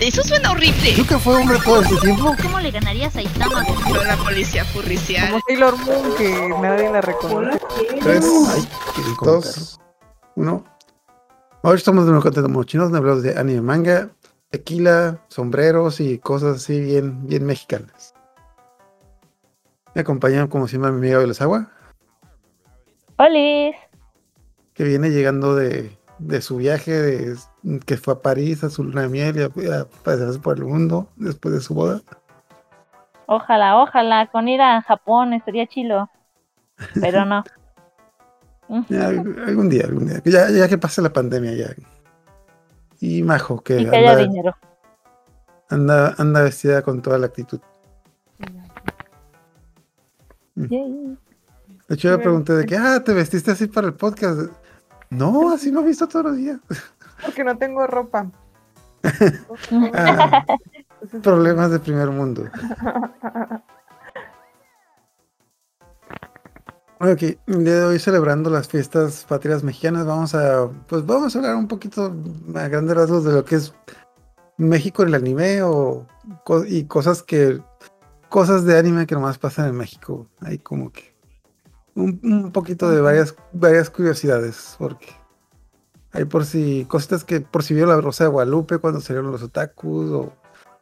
Eso suena horrible. ¿Tú que fue hombre todo este tiempo? ¿Cómo le ganarías a Itama? Pero la policía furricial. Como Sailor Moon que nadie la reconoce. Tres, Ay, dos, uno. Hoy estamos de nuevo contento mochinos, hablamos de anime manga, tequila, sombreros y cosas así bien, bien mexicanas. Me acompañan como siempre mi amiga Agua, ¡Holis! que viene llegando de, de su viaje, de, que fue a París a su luna de miel y a, a pasearse por el mundo después de su boda. Ojalá, ojalá, con ir a Japón estaría chilo. Pero no. Ya, algún día, algún día. Ya, ya que pase la pandemia ya. Y Majo, que, Y que haya anda, dinero. anda, anda vestida con toda la actitud. Yay. De hecho, yo le pregunté de que, ah, te vestiste así para el podcast. No, así me he visto todos los días. Porque no tengo ropa. Ah, problemas de primer mundo. Ok, el día de hoy celebrando las fiestas patrias mexicanas, vamos a, pues vamos a hablar un poquito a grandes rasgos de lo que es México en el anime o y cosas que, cosas de anime que nomás pasan en México. Hay como que un, un poquito de varias, varias curiosidades, porque hay por si, cositas que por si vio la Rosa de Guadalupe cuando salieron los otakus o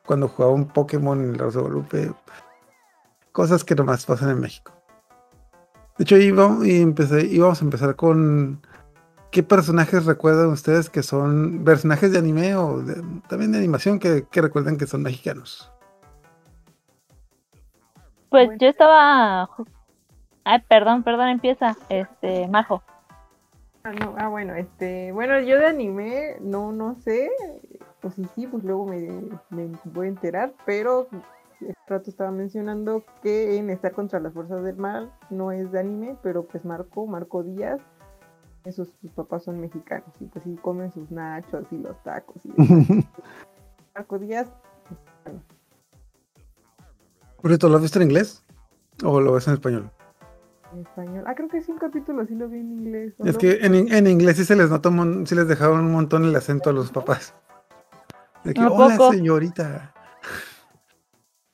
cuando jugaba un Pokémon en la Rosa de Guadalupe, cosas que nomás pasan en México. De hecho, íbamos, a empezar con qué personajes recuerdan ustedes que son personajes de anime o también de animación que, que recuerdan que son mexicanos. Pues yo estaba. Ay, perdón, perdón, empieza. Este, Majo. Ah, no, ah, bueno, este, bueno, yo de anime no, no sé, pues sí, sí, pues luego me, me voy a enterar, pero el rato estaba mencionando que en Estar contra las fuerzas del mal no es de anime, pero pues Marco, Marco Díaz, esos sus papás son mexicanos y pues sí comen sus nachos y los tacos y Marco Díaz, mexicano. Por cierto, ¿lo has visto en inglés? ¿O lo ves en español? En español. Ah, creo que sí un capítulo sí lo vi en inglés. ¿o Es que en, en inglés sí se les mon- sí les dejaron un montón el acento a los papás. De que, ¿A hola poco? señorita.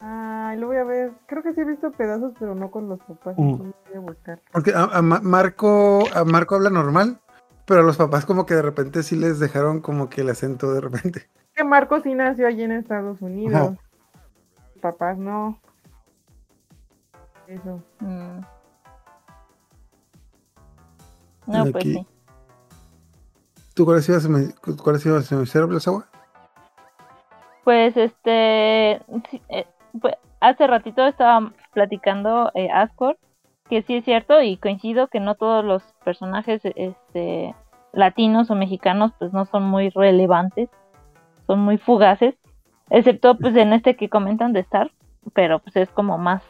Ah, lo voy a ver. Creo que sí he visto pedazos, pero no con los papás. Entonces voy a buscar. Porque a, a Ma- Marco, a Marco habla normal, pero a los papás como que de repente sí les dejaron como que el acento de repente. que Marco sí nació allí en Estados Unidos. Ajá. Papás no. Eso. Mm. No, pues Aquí. sí. ¿Tú cuál ha sido, semi- cuál ha sido el cerebro, agua? Pues este. eh, pues, hace ratito estaba platicando eh, Ascor, que sí es cierto y coincido que no todos los personajes este, latinos o mexicanos pues no son muy relevantes, son muy fugaces, excepto pues en este que comentan de Star, pero pues es como más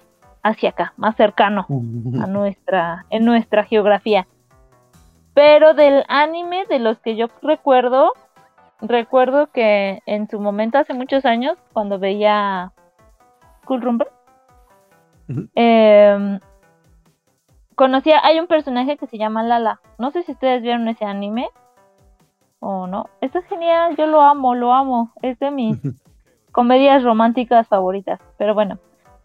hacia acá, más cercano a nuestra, en nuestra geografía. Pero del anime, de los que yo recuerdo, recuerdo que en su momento, hace muchos años, cuando veía Cool Rumble, Ujú. em, conocía, hay un personaje que se llama Lala. No sé si ustedes vieron ese anime o no. Esto es genial, yo lo amo, lo amo. Es de mis comedias románticas favoritas. Pero bueno.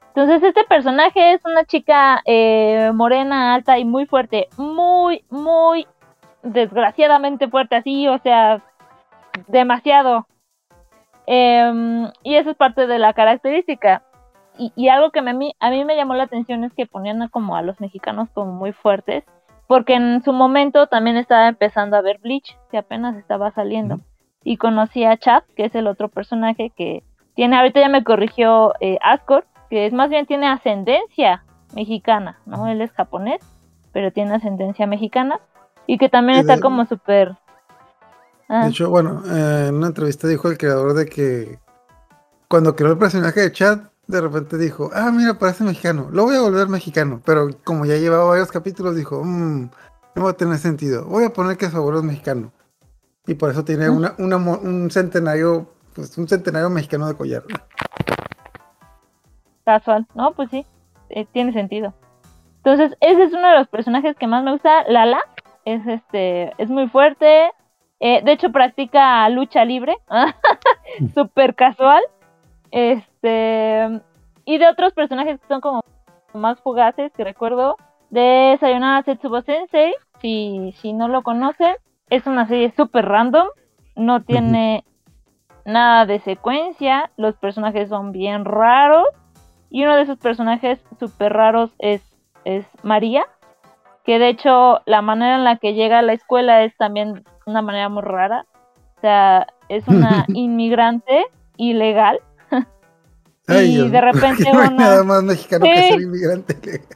Entonces este personaje es una chica eh, morena, alta y muy fuerte. Muy, muy desgraciadamente fuerte así. O sea, demasiado. Em, y eso es parte de la característica. Y, y algo que me- a mí, me llamó la atención es que ponían a como a los mexicanos como muy fuertes. Porque en su momento también estaba empezando a ver Bleach, que apenas estaba saliendo. Y conocí a Chad, que es el otro personaje que tiene, ahorita ya me corrigió eh, Ascor, que es más bien tiene ascendencia mexicana, ¿no? Él es japonés, pero tiene ascendencia mexicana. Y que también Y está de- como súper... Ah, De hecho, bueno, eh, en una entrevista dijo el creador de que cuando creó el personaje de Chad, de repente dijo, ah, mira, parece mexicano, lo voy a volver mexicano, pero como ya llevaba varios capítulos, dijo, mmm, no va a tener sentido, voy a poner que su abuelo es mexicano. Y por eso tiene una, un centenario, pues un centenario mexicano de collar. casual, ¿no? Pues sí, eh, tiene sentido. Entonces, ese es uno de los personajes que más me gusta. Lala es este, es muy fuerte, Eh, de hecho, practica lucha libre, súper casual. Este, y de otros personajes que son como más fugaces que recuerdo, de Sayonara Setsubo Sensei, si, si no lo conocen, es una serie súper random, no tiene nada de secuencia, los personajes son bien raros, y uno de esos personajes súper raros es, es María, que de hecho la manera en la que llega a la escuela es también una manera muy rara, o sea, es una inmigrante ilegal. y de repente no hay nada más mexicano que ser inmigrante ilegal.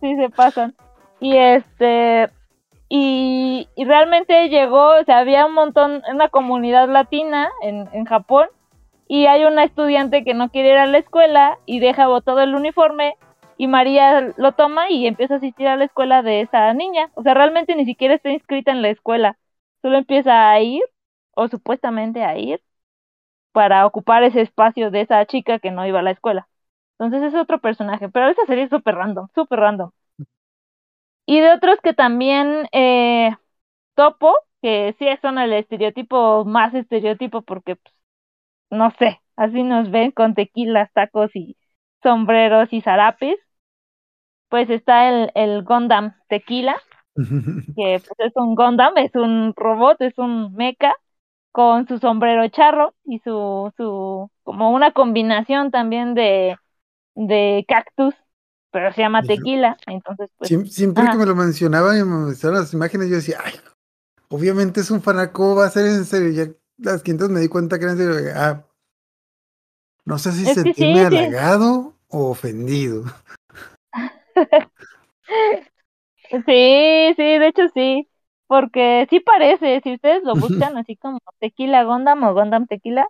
Sí, se pasan. Y este, y, realmente llegó, o sea, había un montón, una comunidad latina en, en Japón, y hay una estudiante que no quiere ir a la escuela y deja botado el uniforme, y María lo toma y empieza a asistir a la escuela de esa niña. O sea, realmente ni siquiera está inscrita en la escuela, solo empieza a ir, o supuestamente a ir, para ocupar ese espacio de esa chica que no iba a la escuela. Entonces es otro personaje, pero esa serie es súper random, súper random. Y de otros que también eh, topo, que sí son el estereotipo más estereotipo porque, pues, no sé, así nos ven con tequilas, tacos y sombreros y zarapes. Pues está el, el Gundam Tequila, que pues, es un Gundam, es un robot, es un mecha con su sombrero charro y su, su, como una combinación también de, de cactus pero se llama tequila, entonces pues... siempre que me lo mencionaban y me mostraron las imágenes, yo decía, ay, obviamente es un fanaco, va a ser en serio? Ya las quintas me di cuenta que era en serio. Ah, no sé si sentirme halagado o ofendido. sí, sí, de hecho sí, porque sí parece, si ustedes lo buscan así como tequila Gondam o Gondam tequila,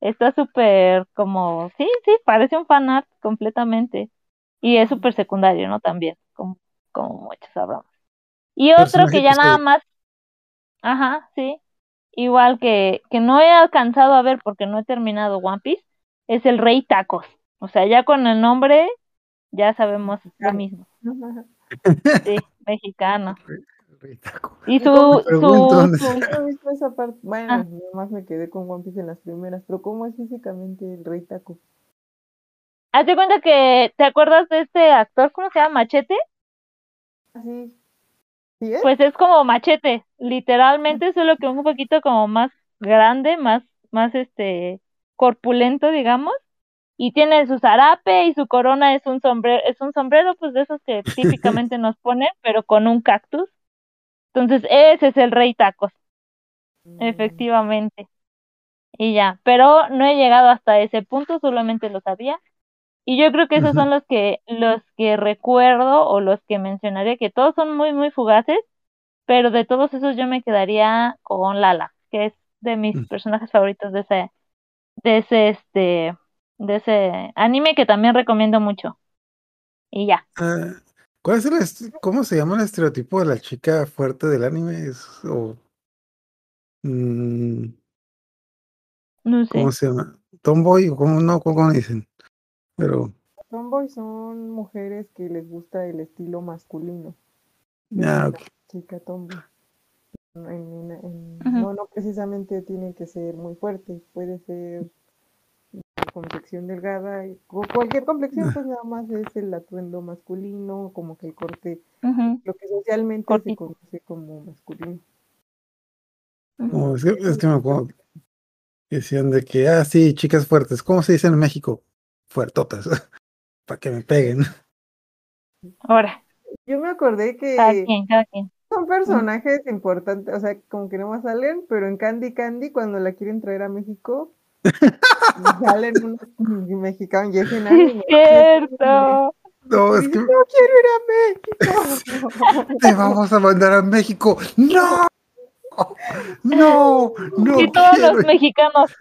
está súper como, sí, sí, parece un fanart completamente. Y es súper secundario, ¿no? También, como, como muchos hablamos. Y otro que ya nada más, ajá, sí, igual que, que no he alcanzado a ver porque no he terminado One Piece, es el Rey Tacos. O sea, ya con el nombre ya sabemos lo mismo. Sí, mexicano. Y su, su, esa parte? Bueno, ah. más me quedé con One Piece en las primeras, pero ¿cómo es físicamente el Rey Taco? Hazte cuenta que, ¿te acuerdas de este actor? ¿Cómo se llama? Machete. Sí. Pues es como machete, literalmente, solo que un poquito como más grande, más, más este, corpulento, digamos. Y tiene su zarape y su corona es un sombrero, es un sombrero pues de esos que típicamente nos ponen, pero con un cactus. Entonces, ese es el rey tacos. Mm. Efectivamente. Y ya, pero no he llegado hasta ese punto, solamente lo sabía. Y yo creo que esos son los que, los que recuerdo o los que mencionaré, que todos son muy, muy fugaces, pero de todos esos yo me quedaría con Lala, que es de mis mm. personajes favoritos de ese, de ese, este, de ese anime que también recomiendo mucho. Y ya. Ah, ¿Cuál es el, cómo se llama el estereotipo de la chica fuerte del anime? o, mm, no sé. ¿Cómo se llama? Tomboy o cómo no, cómo dicen? Pero. Tomboy son mujeres que les gusta el estilo masculino. Ah, Chica tomboy. No, no precisamente tiene que ser muy fuerte, puede ser complexión delgada, cualquier complexión, pues nada más es el atuendo masculino, como que el corte, lo que socialmente se conoce como masculino. No, es que, es que me acuerdo decían de que, ah, sí, chicas fuertes, ¿cómo se dice en México? fuertotas para que me peguen. Ahora. Yo me acordé que son personajes importantes, o sea, como que no más salen, pero en Candy Candy, cuando la quieren traer a México, salen unos mexicanos y es cierto. No, es que... No quiero ir a México. Te vamos a mandar a México. No. No, no. Y todos los mexicanos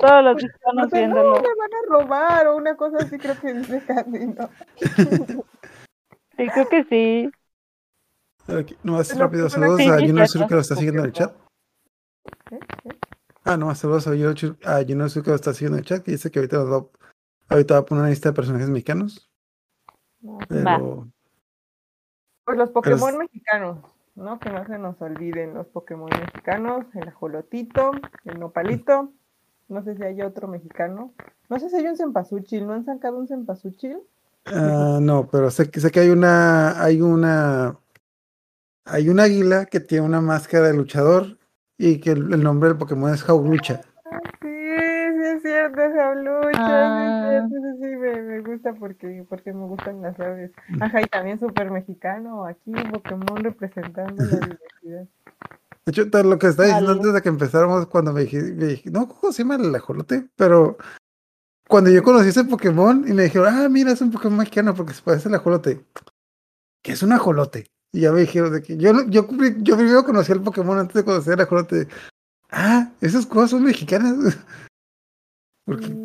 Todos los están viéndolo. No, me van a robar o una cosa así, creo que dice Candy, ¿no? sí, creo que sí. No, más rápido, saludos a Juno que lo está siguiendo en el chat. Ah, no, saludos a Juno que lo está en el chat, que dice que ahorita, va, ahorita va a poner una lista de personajes mexicanos. Pero... Pues los Pokémon mexicanos. ¿no? Que no se nos olviden los Pokémon mexicanos, el ajolotito, el nopalito. No sé si hay otro mexicano. No sé si hay un cempasúchil. ¿No han sacado un cempasúchil? Ah, no, pero sé que sé que hay una, hay una, hay un águila que tiene una máscara de luchador y que el, el nombre del Pokémon es Jaulucha. Ah, Sí, sí es cierto, Jaulucha, Ah. sí es cierto, sí, sí, me, me gusta porque, porque me gustan las aves. Ajá, y también súper mexicano, aquí Pokémon representando la diversidad. De hecho, tal lo que estaba diciendo antes de que empezáramos, cuando me dije, me dije, no, ¿cómo se llama el ajolote? Pero cuando yo conocí ese Pokémon y me dijeron, ah, mira, es un Pokémon mexicano porque se parece al ajolote. ¿Qué es un ajolote? Y ya me dijeron de que yo, no- yo, yo primero conocí el Pokémon antes de conocer el ajolote. Ah, esas cosas son mexicanas. Porque Sí,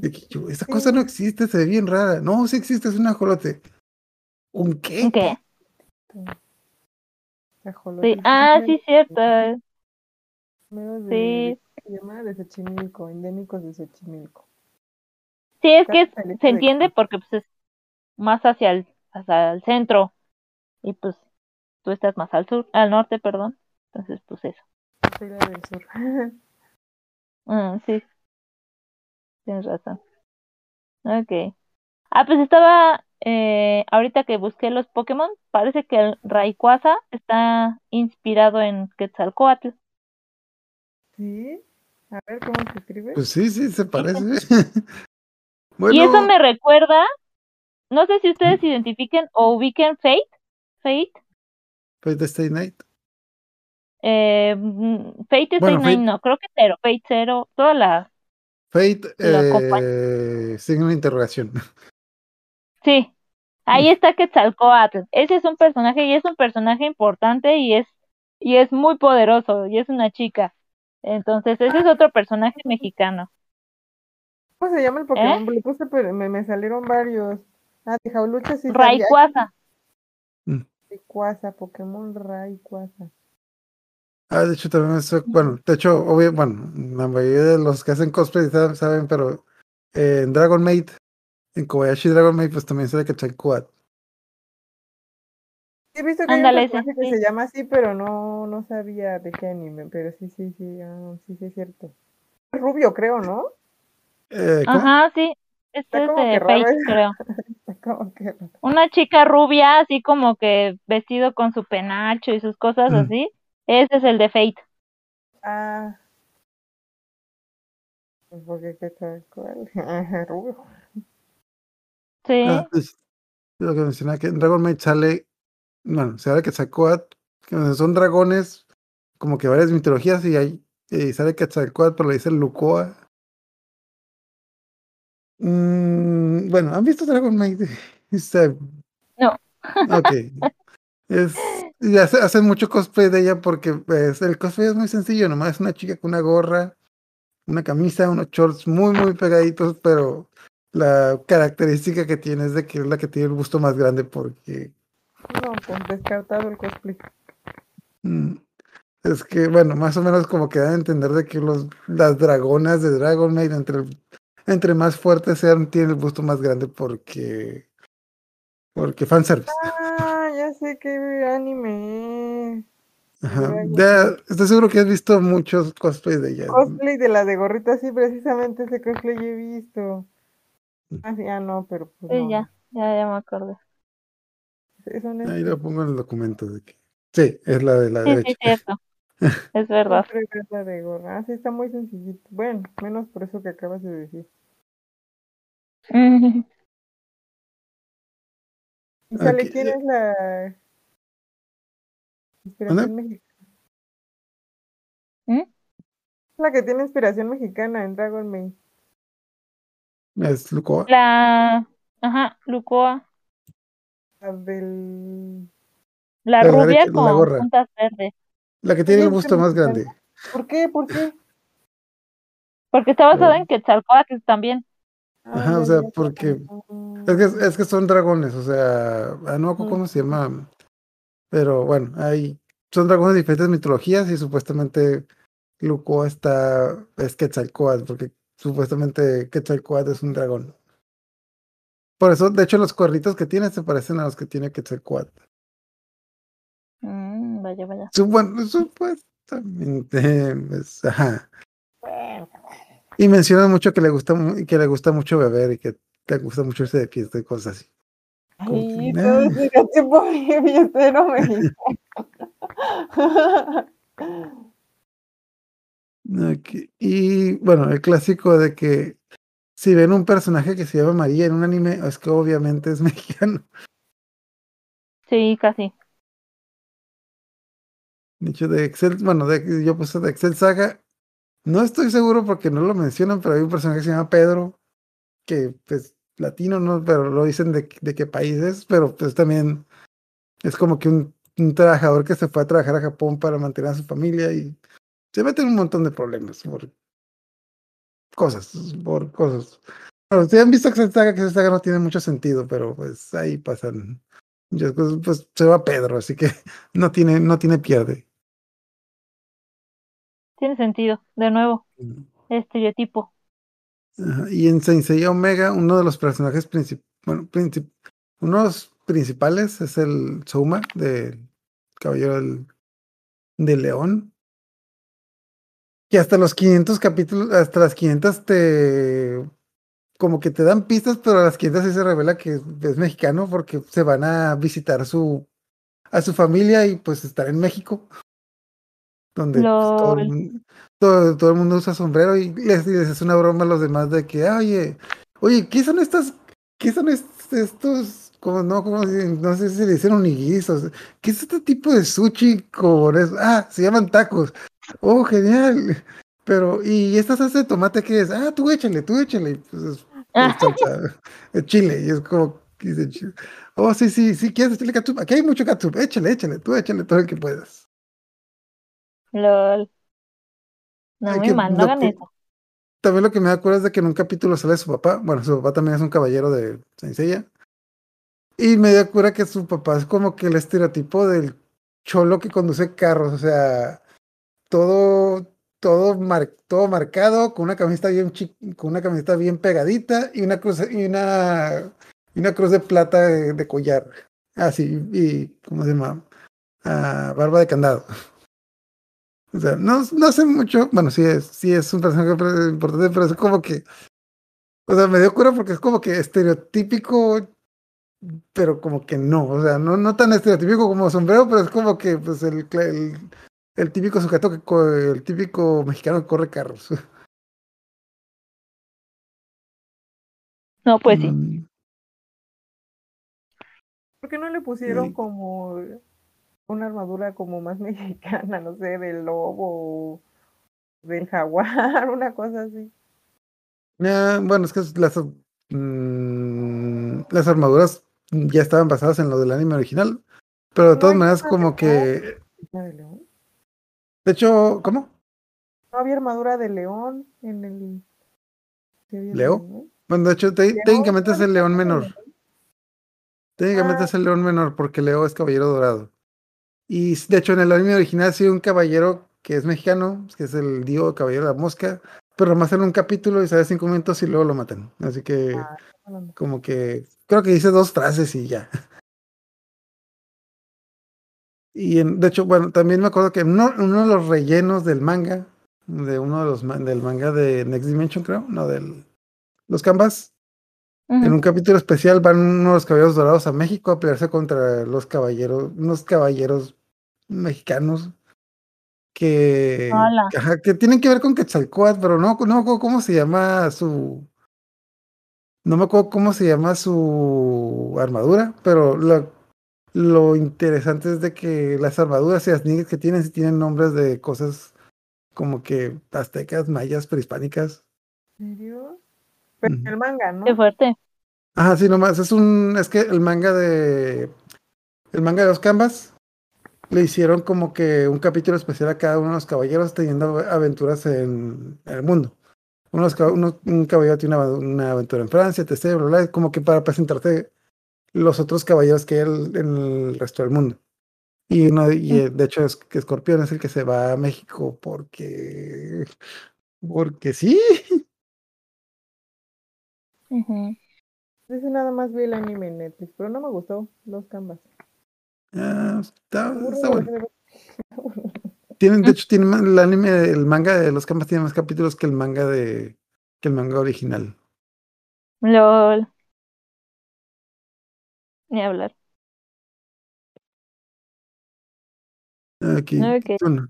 de que yo, esa cosa no existe, se ve bien rara. No, sí existe, es un ajolote. ¿Un qué? ¿Qué? ajolote. Sí. Ah, sí, cierto. Sí. ¿cómo se llama? De Xochimilco, endémicos de Xochimilco. Sí, es que se de entiende porque pues es más hacia el, hacia el centro y pues tú estás más al sur, al norte, perdón. Entonces, pues eso. Soy la del sur. Mm, sí. Tienes razón. Ok. Ah, pues estaba, eh, ahorita que busqué los Pokémon, parece que el Rayquaza está inspirado en Quetzalcóatl. ¿Sí? A ver, ¿cómo se escribe? Pues sí, sí, se parece. Y eso me recuerda, no sé si ustedes identifiquen o ubiquen Fate, Fate, pues de Stay Night. eh, mm, Fate Bueno, Stay Fate- Night, no, creo que Zero, Fate Zero, toda la, Fate, eh, signo de interrogación. sí, ahí está Quetzalcóatl, ese es un personaje y es un personaje importante y es, y es muy poderoso y es una chica, entonces ese es otro personaje mexicano, ¿Cómo se llama ¿Eh? el Pokémon? Le puse, pero me, me salieron varios. Ah, de Jaulucha sí sabía. Rayquaza, Rayquaza, Pokémon Rayquaza. Ah, de hecho, también es, bueno, de hecho, obvio, bueno, la mayoría de los que hacen cosplay saben, saben, pero eh, en Dragon Maid, en Kobayashi Dragon Maid, pues también sale Quetzalcóatl. Sí, He visto que Ándale, hay un personaje ese, que sí. se llama así, pero no, no sabía de qué anime, pero sí, sí, sí, ah, sí, sí es cierto. Es rubio, creo, ¿no? Eh, ajá, sí, este es de ese. creo. Como que... Una chica rubia, así como que vestido con su penacho y sus cosas Mm. así. Ese es el de Fate. Ah. Pues porque qué tal cual. Ajá, rubio. Sí. Ah, pues, lo que mencionaba que en Dragon Maid sale, bueno, sale Quetzalcóatl, que son dragones, como que varias mitologías, y ahí eh, sale Quetzalcóatl, pero le dicen Lucoa. Mm, bueno, ¿han visto Dragon Maid? No. Ok. Es, y hace- hacen mucho cosplay de ella porque pues, el cosplay es muy sencillo, nomás es una chica con una gorra, una camisa, unos shorts muy, muy pegaditos, pero la característica que tiene es de que es la que tiene el busto más grande porque No, pues descartado el cosplay. mm, es que, bueno, más o menos como que dan a entender de que los, las dragonas de Dragon Maid, entre, entre más fuertes sean, tienen el busto más grande porque, porque fanservice. Ah, ya sé qué anime es. Ajá. ya, estoy seguro que has visto muchos cosplays de ella. Cosplay de la de gorrita, sí, precisamente ese cosplay he visto. Ah, sí, ah, no, pero pues Sí, no. ya, ya, ya me acordé. Ahí lo pongo en el documento de que. Sí, es la de la Sí, sí, derecha. es cierto. Es verdad. de gorra. Ah, sí, está muy sencillito. Bueno, menos por eso que acabas de decir. Mm, ¿Y sale Aquí, quién eh, es la inspiración mexicana? ¿Mm? La que tiene inspiración mexicana en Dragon Maid. Es Lucoa. La, ajá, Lucoa. La del... La La rubia con puntas verdes. La que tiene el busto más grande. ¿Por qué? ¿Por qué? Porque está basada en Quetzalcóatl también. Ah, Ajá, o sea, porque es que, es que son dragones, o sea, no Mm. cómo se llama, pero bueno, hay, son dragones de diferentes mitologías y supuestamente Lucoa está, es Quetzalcóatl, porque supuestamente Quetzalcóatl es un dragón. Por eso, de hecho, los cuernitos que tiene se parecen a los que tiene Quetzalcóatl. Vaya. vaya, vaya. Supuestamente, pues, ajá. Bueno, Y menciona mucho que le gusta que le gusta mucho beber y que le gusta mucho irse de fiesta y cosas así. Como Ay, que, todo nah. ese tipo de fiestero mexicano. Ok, Y bueno, el clásico de que si ven un personaje que se llama María en un anime, es que obviamente es mexicano. Sí, casi. Dicho de Excel, bueno, de, yo puse de Excel Saga. No estoy seguro porque no lo mencionan, pero hay un personaje que se llama Pedro, que pues latino, ¿no? Pero lo dicen de, de qué país es, pero pues también es como que un, trabajador que se fue a trabajar a Japón para mantener a su familia y se mete en un montón de problemas por cosas, por cosas. Bueno, si han visto Excel Saga, que Excel Saga no tiene mucho sentido, pero pues ahí pasan cosas. Pues se va Pedro, así que no tiene, no tiene pierde. Tiene sentido. De nuevo, estereotipo. Ajá, Y en Saint Seiya Omega, uno de los personajes principales, bueno, princip- uno de los principales es el Souma del Caballero del, del León. Que hasta los 500 capítulos, hasta las 500 te. Como que te dan pistas, pero a las 500 sí se revela que es mexicano porque se van a visitar su, a su familia y pues estar en México. Donde pues, todo, el, Lol. mun- todo, todo el mundo usa sombrero y les, les hace una broma a los demás de que, "Ah, oye, oye, ¿qué son estas, qué son est- estos, como no, como no sé si le dicen onigiris, o sea, ¿qué es este tipo de sushi con eso? Ah, se llaman tacos. Oh, genial. Pero, ¿y esta salsa de tomate qué es? Ah, tú échale, tú échale. Pues es, es chile, y es como, dice, oh, sí, sí, sí, ¿quieres echarle ketchup? Aquí hay mucho ketchup, échale, échale, tú échale todo el que puedas. Lol. No, Ay, muy que mal, no hagan eso. También lo que me acuerdo es de que en un capítulo sale su papá. Bueno, su papá también es un caballero de Seiya. Y me da cura que su papá es como que el estereotipo del cholo que conduce carros. O sea, todo, todo, mar- todo marcado, con una camiseta bien con una camiseta bien pegadita y una cruz, y una, una cruz de plata de, collar. Así, y ¿cómo se llama? Ah, barba de candado. O sea, no, no sé mucho. Bueno, sí es, sí es un personaje importante, pero es como que. O sea, me dio cura porque es como que estereotípico, pero como que no. O sea, no, no tan estereotípico como sombrero, pero es como que pues el, el, el típico sujeto que el típico mexicano que corre carros. No, pues sí. Mm, ¿Por qué no le pusieron Sí. como una armadura como más mexicana, no sé, del lobo, o del jaguar, una cosa así? ah, bueno, es que las, mm, las armaduras ya estaban basadas en lo del anime original, pero de todas maneras como que... ¿La de león? De hecho, ¿cómo? No había armadura de león en el... ¿Sí había de ¿Leo? león? Bueno, de hecho, te- técnicamente es ¿cuál el león menor. Técnicamente Ah. es el león menor porque Leo es caballero dorado. Y de hecho en el anime original sí un caballero que es mexicano, que es el Dio Caballero de la Mosca, pero nomás en un capítulo y sale cinco minutos y luego lo matan. Así que Ah, como que creo que dice dos frases y ya. Y en- de hecho, bueno, también me acuerdo que uno, uno de los rellenos del manga, de uno de los del manga de Next Dimension, creo, no del los canvas, en un capítulo especial van unos caballeros dorados a México a pelearse contra los caballeros, unos caballeros mexicanos que, que, tienen que ver con Quetzalcóatl, pero no, no me acuerdo cómo se llama su. No me acuerdo cómo se llama su armadura, pero lo, lo interesante es de que las armaduras y las nigues que tienen sí tienen nombres de cosas como que aztecas, mayas, prehispánicas. ¿En serio? Pero el manga, ¿no? Qué fuerte. Ajá, sí, nomás. Es un. Es que el manga de. El manga de los canvas. Le hicieron como que un capítulo especial a cada uno de los caballeros teniendo aventuras en, el mundo. Uno de los cab- uno- un caballero tiene una, una aventura en Francia, etc. Bla, bla, como que para presentarte los otros caballeros que hay el- en el resto del mundo. Y, uno, y eh, de hecho es que Escorpión es el que se va a México porque. Porque sí. Ujú. Ese nada más vi el anime en Netflix, pero no me gustó los canvas. Ah, está, está bueno. Tienen, de hecho, tiene el anime, el manga de los Canvas tiene más capítulos que el manga de que el manga original. LOL. Ni hablar. Aquí, Ok. bueno,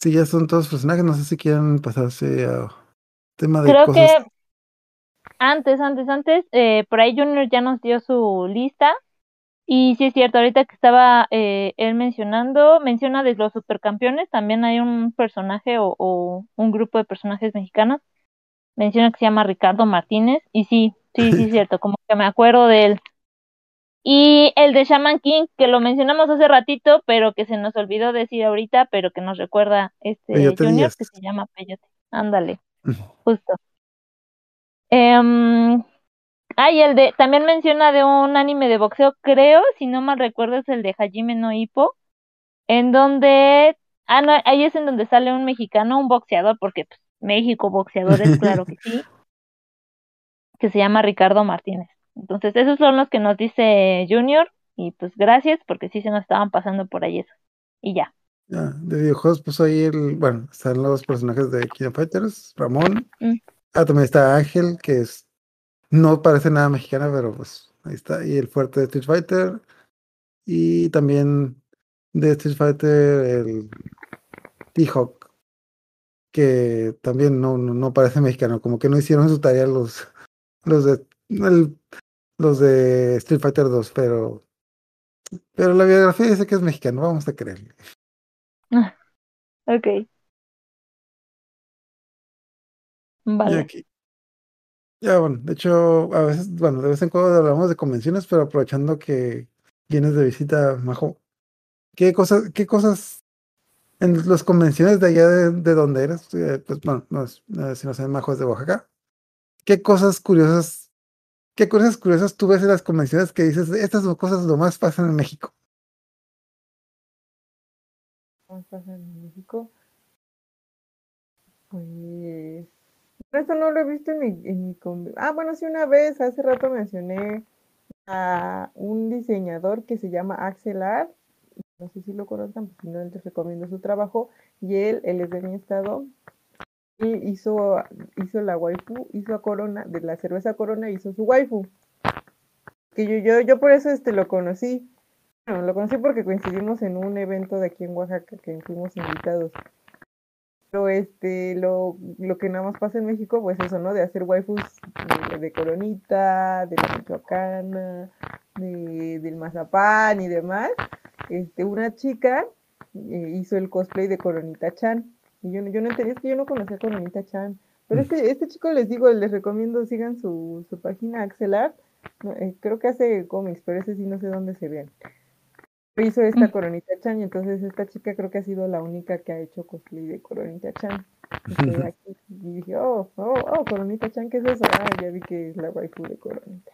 si ya son todos personajes, no sé si quieren pasarse a tema de Creo cosas. que antes, antes, antes, eh, por ahí Junior ya nos dio su lista. Y sí es cierto, ahorita que estaba eh, él mencionando, menciona de los supercampeones, también hay un personaje o, o un grupo de personajes mexicanos, menciona que se llama Ricardo Martínez, y sí, sí, sí es cierto, como que me acuerdo de él. Y el de Shaman King, que lo mencionamos hace ratito, pero que se nos olvidó decir ahorita, pero que nos recuerda este Peyote Junior, Díaz. que se llama Peyote. Ándale, justo. Em, ah, y el de, también menciona de un anime de boxeo, creo, si no mal recuerdo, es el de Hajime no Ippo, en donde, ah, no, ahí es en donde sale un mexicano, un boxeador, porque pues, México, boxeadores, claro que sí, que se llama Ricardo Martínez. Entonces, esos son los que nos dice Junior, y pues gracias, porque sí se nos estaban pasando por ahí eso. Y ya. De videojuegos, pues ahí el, bueno, están los personajes de King of Fighters, Ramón. Mm. Ah, también está Ángel, que es, no parece nada mexicana, pero pues ahí está. Y el fuerte de Street Fighter. Y también de Street Fighter, el T-Hawk, que también no, no, no parece mexicano, como que no hicieron su tarea los, los de el- los de Street Fighter 2, pero pero la biografía dice que es mexicano, vamos a creerle. Ok. Y Vale. aquí. Ya, bueno, de hecho, a veces, bueno, de vez en cuando hablamos de convenciones, pero aprovechando que vienes de visita, Majo, ¿qué cosas, qué cosas en las convenciones de allá de, de donde eres? eh, pues bueno, no eh, si no saben, Majo es de Oaxaca. ¿Qué cosas curiosas, qué cosas curiosas tú ves en las convenciones que dices, estas son cosas lo más pasan en México? ¿Cómo pasa en México? Pues. Esto no lo he visto en mi, en mi Ah, bueno, sí, una vez, hace rato mencioné a un diseñador que se llama Axel Art. No sé si lo conozcan, si no, les recomiendo su trabajo. Y él, él es de mi estado. Hizo, hizo la waifu, hizo a Corona, de la cerveza Corona, hizo su waifu. Que yo, yo, yo por eso este lo conocí. Bueno, lo conocí porque coincidimos en un evento de aquí en Oaxaca que fuimos invitados. Pero este, lo, lo que nada más pasa en México, pues eso, ¿no? De hacer waifus de, de Coronita, de la Michoacana, de, del Mazapán y demás. Este, una chica eh, hizo el cosplay de Coronita Chan. Y yo, no- yo no entendía, es que yo no conocía a Coronita Chan. Pero este, este chico les digo, les recomiendo, sigan su, su página Axelar. No, eh, creo que hace cómics, pero ese sí no sé dónde se ven. Hizo esta Mm. Coronita Chan y entonces esta chica creo que ha sido la única que ha hecho cosplay de Coronita Chan. Y, quedé aquí, y dije, oh, oh, oh, Coronita Chan, ¿qué es eso? Ah, ya vi que es la waifu de Coronita,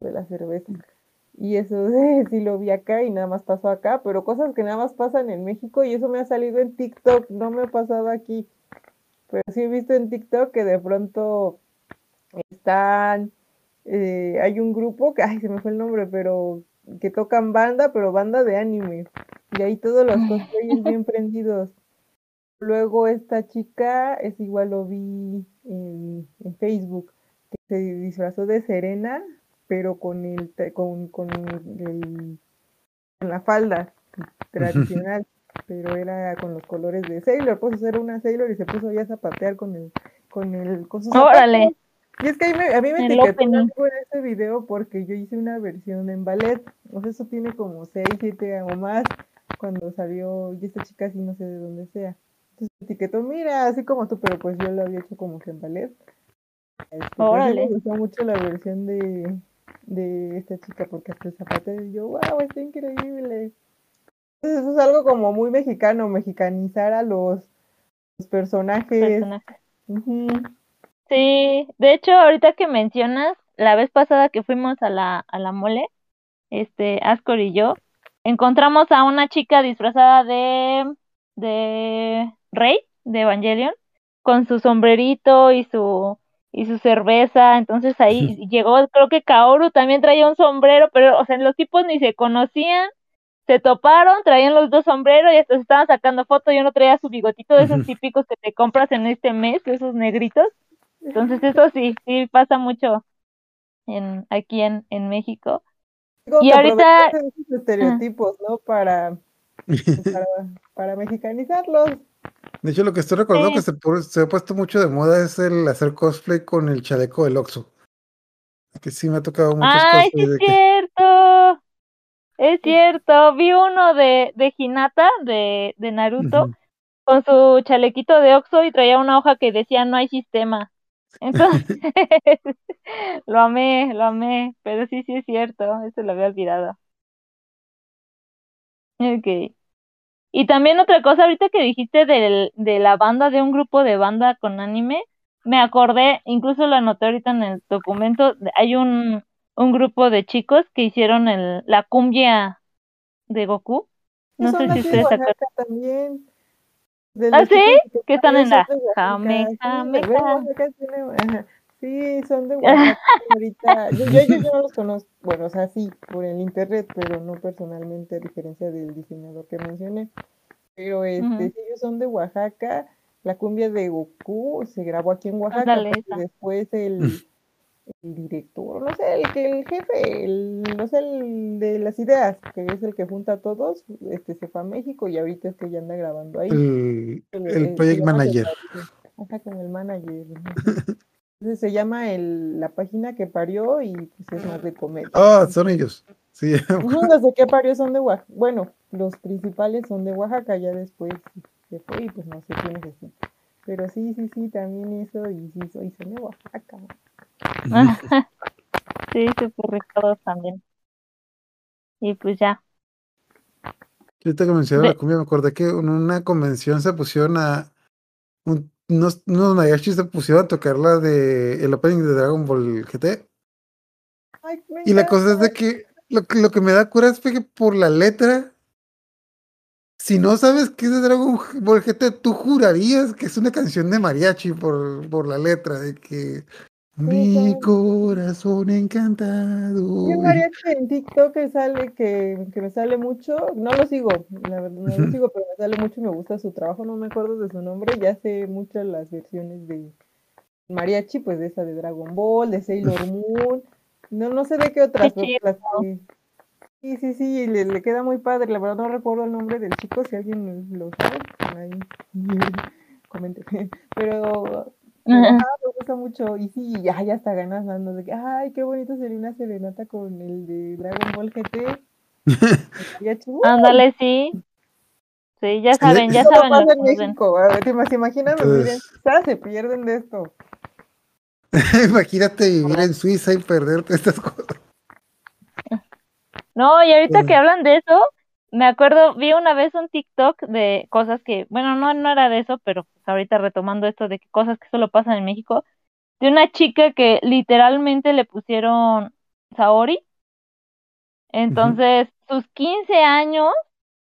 de la cerveza. Y eso sí lo vi acá y nada más pasó acá, pero cosas que nada más pasan en México y eso me ha salido en TikTok, no me ha pasado aquí. Pero sí he visto en TikTok que de pronto están, eh, hay un grupo, que, ay, se me fue el nombre, pero que tocan banda, pero banda de anime. Y ahí todos los cosplayers bien prendidos. Luego esta chica, es igual lo vi en, en Facebook, que se disfrazó de Serena, pero con el con, con el con la falda tradicional, pero era con los colores de Sailor, puso ser una Sailor y se puso ya a zapatear con el con el con sus Órale. Y es que a mí me, a mí me etiquetó en ese video porque yo hice una versión en ballet. O sea, eso tiene como 6, 7 o más cuando salió. Y esta chica sí no sé de dónde sea. Entonces me etiquetó, mira, así como tú, pero pues yo lo había hecho como que en ballet. Este, pues, Órale. me gustó mucho la versión de, de esta chica porque hasta el zapatero y yo, wow, está increíble. Entonces, eso es algo como muy mexicano, mexicanizar a los, los personajes. Sí, de hecho, ahorita que mencionas, la vez pasada que fuimos a la, a la mole, este, Ascor y yo, encontramos a una chica disfrazada de, de Rey, de Evangelion, con su sombrerito y su, y su cerveza, entonces ahí llegó, creo que Kaoru también traía un sombrero, pero, o sea, los tipos ni se conocían, se toparon, traían los dos sombreros y hasta se estaban sacando fotos y uno traía su bigotito de esos típicos que te compras en este mes, esos negritos. Entonces eso sí, sí pasa mucho en aquí en, en México. Como Y ahorita- esos estereotipos, ¿no? Para, para, para mexicanizarlos. De hecho, lo que estoy recordando Sí. que se, ha puesto mucho de moda es el hacer cosplay con el chaleco del Oxxo. Que sí me ha tocado muchos ¡Ay, sí es que cierto! Es cierto, vi uno de, de Hinata, de, de Naruto, con su chalequito de Oxxo y traía una hoja que decía no hay sistema. Entonces, lo amé, lo amé, pero sí, sí es cierto, eso lo había olvidado. Ok. Y también otra cosa, ahorita que dijiste del, de la banda, de un grupo de banda con anime, me acordé, incluso lo anoté ahorita en el documento, hay un, un grupo de chicos que hicieron el, la cumbia de Goku. No sé si ustedes se acuerdan. También. ¿Ah, sí? Que están en la Jame, Jame. Sí, son de Oaxaca ahorita. Yo, yo, yo no los conozco, bueno, o sea, sí, por el internet, pero no personalmente, a diferencia del diseñador que mencioné. Pero este, ellos son de Oaxaca. La cumbia de Goku se grabó aquí en Oaxaca, esa. después el, el director, no sé, el que el jefe, el, no sé, el de las ideas, que es el que junta a todos, este se fue a México y ahorita es que ya anda grabando ahí. el, El, el el- project manager. Ajá, como el manager. Se llama el, la página que parió y pues es más de comedia. Ah, son ellos. Sí, de que parió son de Oaxaca. Bueno, los principales son de Oaxaca, ya después se fue y pues no sé quiénes están. Pero sí, sí, sí, también eso y sí, soy son de Oaxaca. Sí, súper ricados también. Y pues ya. Ahorita que mencionaba De- la cumbia, me acordé que en una convención se pusieron a. un- unos, unos mariachis se pusieron a tocar la de el opening de Dragon Ball GT. Ay, Y la cosa es de que lo, que lo que me da cura es que por la letra, si no sabes qué es de Dragon Ball GT, tú jurarías que es una canción de mariachi por, por la letra, de que mi corazón encantado. Y un mariachi en TikTok que sale, que, que me sale mucho, no lo sigo, la verdad no lo sigo, pero me sale mucho y me gusta su trabajo, no me acuerdo de su nombre, ya sé muchas las versiones de mariachi, pues de esa de Dragon Ball, de Sailor Moon, no, no sé de qué otras, las que- sí, sí, sí, y le, le queda muy padre, la verdad no recuerdo el nombre del chico, si alguien lo sabe, ahí, comente, pero ajá, me gusta mucho. Y sí, ya, ya está ganas dando de que, ay, qué bonito sería una serenata con el de Dragon Ball GT. Ándale, sí. Sí, ya saben, ya saben pasa en. México. ¿Te imaginas vivir en? Se pierden de esto. Imagínate vivir en Suiza y perderte estas cosas. No, y ahorita que hablan de eso, me acuerdo, vi una vez un TikTok de cosas que, bueno, no, no era de eso, pero pues ahorita retomando esto de que cosas que solo pasan en México, de una chica que literalmente le pusieron Saori. Entonces, sus 15 años,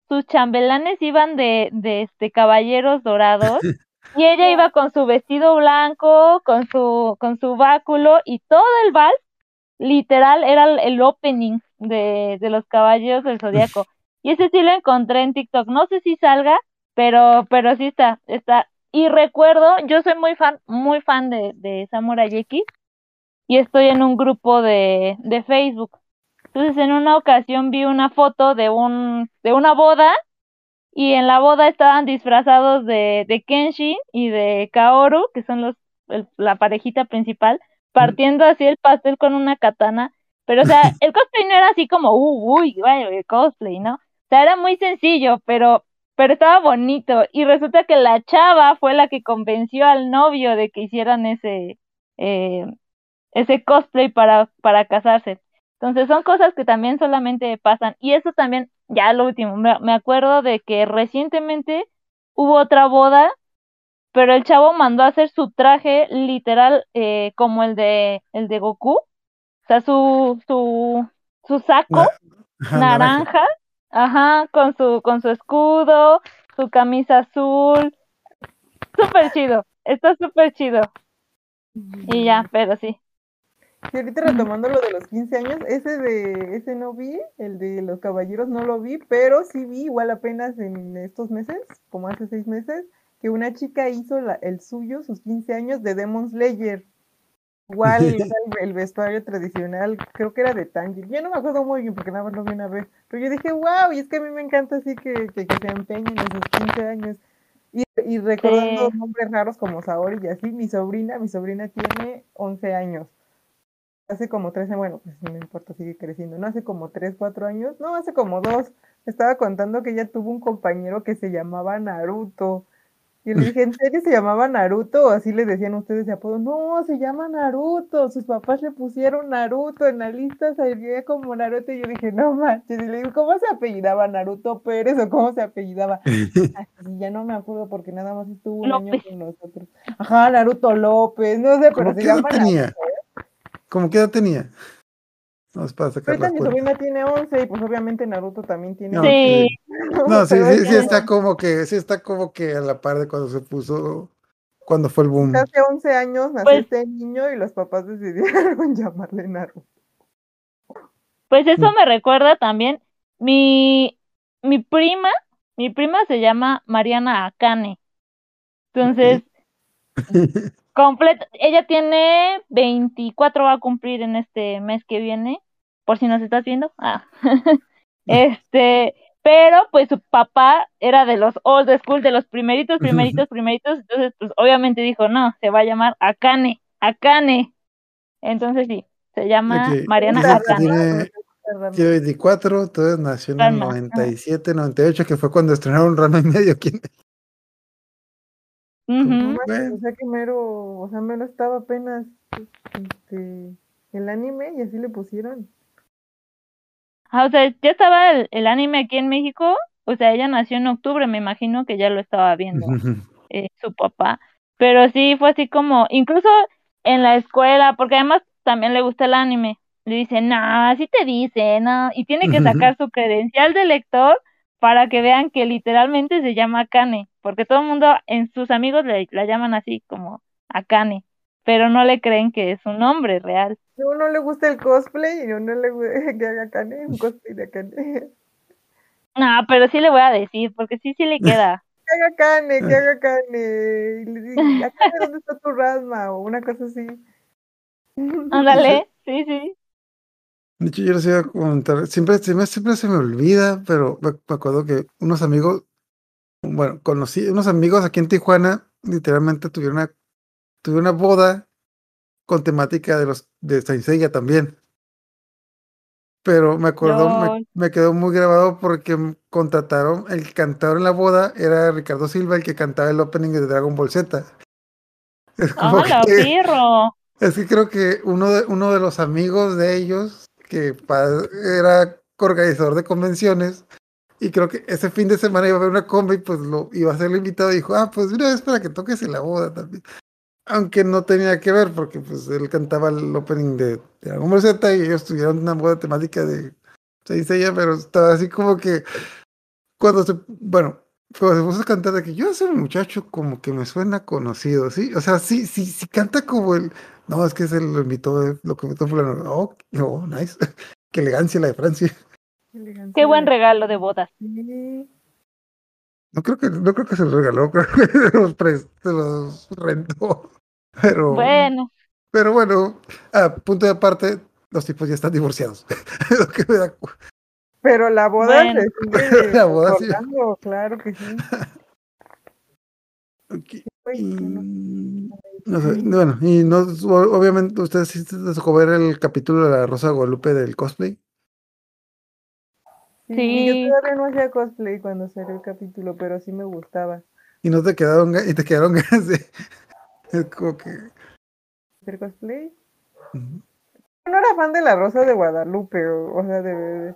sus chambelanes iban de, de este caballeros dorados y ella iba con su vestido blanco, con su, con su báculo y todo el vals, literal, era el, el opening de, de los caballeros del zodiaco. Y ese sí lo encontré en TikTok. No sé si salga, pero, pero sí está, está. Y recuerdo, yo soy muy fan, muy fan de, de Samurai X y estoy en un grupo de, de Facebook. Entonces en una ocasión vi una foto de un, de una boda y en la boda estaban disfrazados de, de Kenshin y de Kaoru, que son los, el- la parejita principal, partiendo así el pastel con una katana. Pero, o sea, el cosplay no era así como, uh, uy, vaya, el cosplay, ¿no? O sea, era muy sencillo, pero, pero estaba bonito. Y resulta que la chava fue la que convenció al novio de que hicieran ese, eh, ese cosplay para, para casarse. Entonces son cosas que también solamente pasan. Y eso también, ya lo último, me, me acuerdo de que recientemente hubo otra boda, pero el chavo mandó a hacer su traje literal eh, como el de el de Goku. O sea, su, su, su saco naranja, ajá, con su, con su escudo, su camisa azul. Súper chido, está súper chido. Y ya, pero sí. Sí, ahorita retomando lo de los 15 años, ese de ese no vi, el de los caballeros no lo vi, pero sí vi igual apenas en estos meses, como hace seis meses, que una chica hizo la- el suyo, sus 15 años de Demon Slayer. Igual era el, el vestuario tradicional, creo que era de Tanjiro. Yo no me acuerdo muy bien porque nada más lo vi una vez. Pero yo dije, wow, y es que a mí me encanta así que, que, que se empeñen en sus 15 años. Y, y recordando Sí. nombres raros como Saori y así, mi sobrina, mi sobrina tiene 11 años. Hace como 13, bueno, pues no me importa, sigue creciendo. No hace como 3, 4 años, no, hace como 2. Estaba contando que ella tuvo un compañero que se llamaba Naruto. Y le dije, ¿en serio se llamaba Naruto? O así le decían ustedes de apodo. No, se llama Naruto. Sus papás le pusieron Naruto. En la lista salía como Naruto. Y yo dije, no manches. Y le digo, ¿cómo se apellidaba Naruto Pérez o cómo se apellidaba? Así, ya no me acuerdo porque nada más estuvo un año con nosotros. Ajá, Naruto López. No sé, pero ¿Cómo se qué edad llama tenía? Naruto. ¿Cómo qué edad tenía? Para sacar Ahorita las mi cuentas. sobrina tiene 11 y pues obviamente Naruto también tiene No, 11. Sí, No, sí, sí, sí no. está como que, sí está como que a la par de cuando se puso, cuando fue el boom. Hace 11 años nació Pues- este niño y los papás decidieron llamarle Naruto. Pues eso Mm. me recuerda también, mi, mi prima, mi prima se llama Mariana Akane. Entonces, completo, ella tiene 24, va a cumplir en este mes que viene, por si nos estás viendo. Ah. este, pero pues su papá era de los old school, de los primeritos, primeritos, primeritos, entonces pues obviamente dijo, no, se va a llamar Akane, Akane. Entonces sí, se llama Mariana dice Akane. tiene, tiene 24, entonces nació en el Ranma, ajá. 97, 98, que fue cuando estrenaron Rama y medio aquí Bueno. O sea que mero, o sea, mero estaba apenas este, el anime y así le pusieron. Ah, o sea, ya estaba el, el anime aquí en México, o sea, ella nació en octubre, me imagino que ya lo estaba viendo eh, su papá, pero sí fue así como, incluso en la escuela, porque además también le gusta el anime, le dicen, no, así te dicen, no, y tiene que sacar su credencial de lector para que vean que literalmente se llama Akane, porque todo el mundo en sus amigos le, la llaman así como Akane, pero no le creen que es un nombre real. A uno le gusta el cosplay y a uno le gusta que haga Kane, un cosplay de Kane. No, pero sí le voy a decir, porque sí, sí le queda. Que haga Kane, que haga Kane. Y le digo, Akane, ¿dónde está tu rasma? O una cosa así. Ándale, sí, sí. De hecho, yo les iba a comentar, siempre, siempre, siempre se me olvida, pero me, me acuerdo que unos amigos, bueno, conocí unos amigos aquí en Tijuana, literalmente tuvieron una, tuvieron una boda con temática de los de Saint también. Pero me acuerdo, me, quedó muy grabado porque contrataron, el cantador en la boda era Ricardo Silva, el que cantaba el opening de Dragon Ball Z. Es como ¡Hala, que- pirro! es que creo que uno de, uno de los amigos de ellos, que era organizador de convenciones, y creo que ese fin de semana iba a haber una combi, pues lo iba a ser el invitado y dijo, ah, pues mira, es para que toques en la boda también. Aunque no tenía que ver, porque pues él cantaba el opening de, de Dragon Ball Z y ellos tuvieron una boda temática de Saint Seiya, pero estaba así como que cuando se, bueno, cuando se puso a cantar de que yo ese muchacho como que me suena conocido, ¿sí? O sea, sí, sí, sí canta como el, no, es que se lo invitó, eh, lo que invitó fulano, oh, oh, nice, qué elegancia la de Francia. Qué buen regalo de bodas. No creo que, no creo que se los regaló, creo que se los, se los rentó. Pero, Bueno, pero bueno, a punto de aparte, los tipos ya están divorciados. Lo que me da cu- Pero la boda Bueno. se sigue La boda sí. claro que sí. No. sé, bueno, y no, obviamente ustedes sí les tocó ver el capítulo de la Rosa Guadalupe del cosplay. Sí, Sí. Yo todavía no hacía cosplay cuando salió el capítulo, pero sí me gustaba Y no te quedaron, y te quedaron ganas de, es como que, hacer cosplay. ujú. No era fan de la Rosa de Guadalupe, o, o sea, de, de,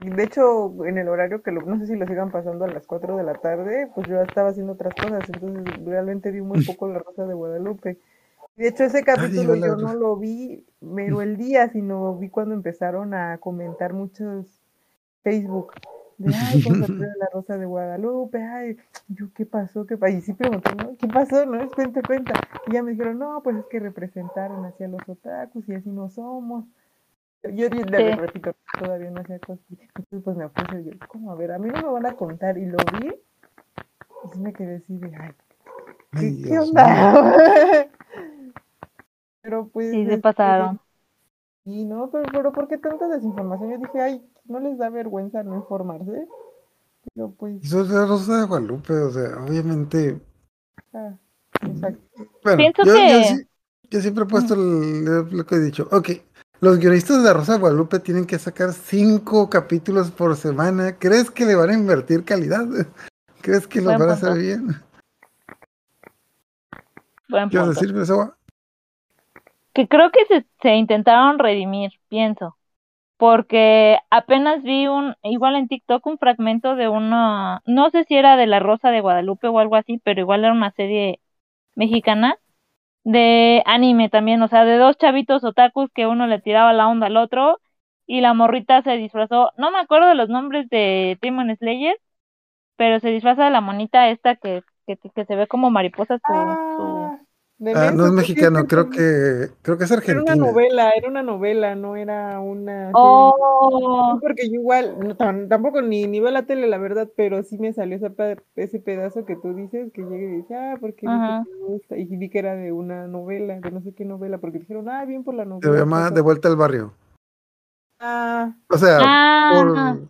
de hecho, en el horario que lo, no sé si lo sigan pasando a las 4 de la tarde, pues yo estaba haciendo otras cosas, entonces realmente vi muy poco la Rosa de Guadalupe. De hecho, ese capítulo la yo no lo vi mero el día, sino vi cuando empezaron a comentar muchos Facebook. De, ay, vamos a traer la rosa de Guadalupe, ay, yo, ¿qué pasó? ¿Qué pasó? Y sí pregunté, ¿no? ¿Qué pasó? No, es cuenta, cuenta. Y ya me dijeron, no, pues es que representaron hacia los otakus y así no somos. Yo le Sí. repito, todavía no hacía cosas. Entonces, pues me puse yo, ¿cómo? A ver, a mí no me van a contar. Y lo vi, y sí me quedé así de, ay, ¿qué, Ay, qué Dios onda? Pero pues. Sí, se este, pasaron. Y no, pero, pero ¿por qué tanta desinformación? Yo dije, ay, no les da vergüenza no informarse. Pero pues, Eso es la Rosa de Guadalupe, o sea, obviamente. ah, exacto. Bueno, Pienso yo, yo que- sí- yo siempre he puesto el- lo que he dicho. Ok, los guionistas de la Rosa de Guadalupe tienen que sacar cinco capítulos por semana. ¿Crees que le van a invertir calidad? ¿Crees que los Buen van a hacer bien? Buen ¿Quieres punto. decir eso? Que creo que se, se intentaron redimir, pienso, porque apenas vi un, igual en TikTok, un fragmento de una, no sé si era de La Rosa de Guadalupe o algo así, pero igual era una serie mexicana de anime también, o sea, de dos chavitos otakus que uno le tiraba la onda al otro y la morrita se disfrazó, no me acuerdo de los nombres de Demon Slayer, pero se disfraza de la monita esta que, que, que se ve como mariposa su. Ah, Ah, no es mexicano, sí, creo que creo que es Era una novela, era una novela, no era una. Oh, Sí, porque yo igual, no, tampoco ni, ni veo la tele, la verdad, pero sí me salió esa pe- ese pedazo que tú dices, que llegué y dije, ah, porque me gusta, y vi que era de una novela, de no sé qué novela, porque dijeron, ah, bien por la Se novela. llama pasa". De vuelta al barrio. Ah, O sea, ah, por-.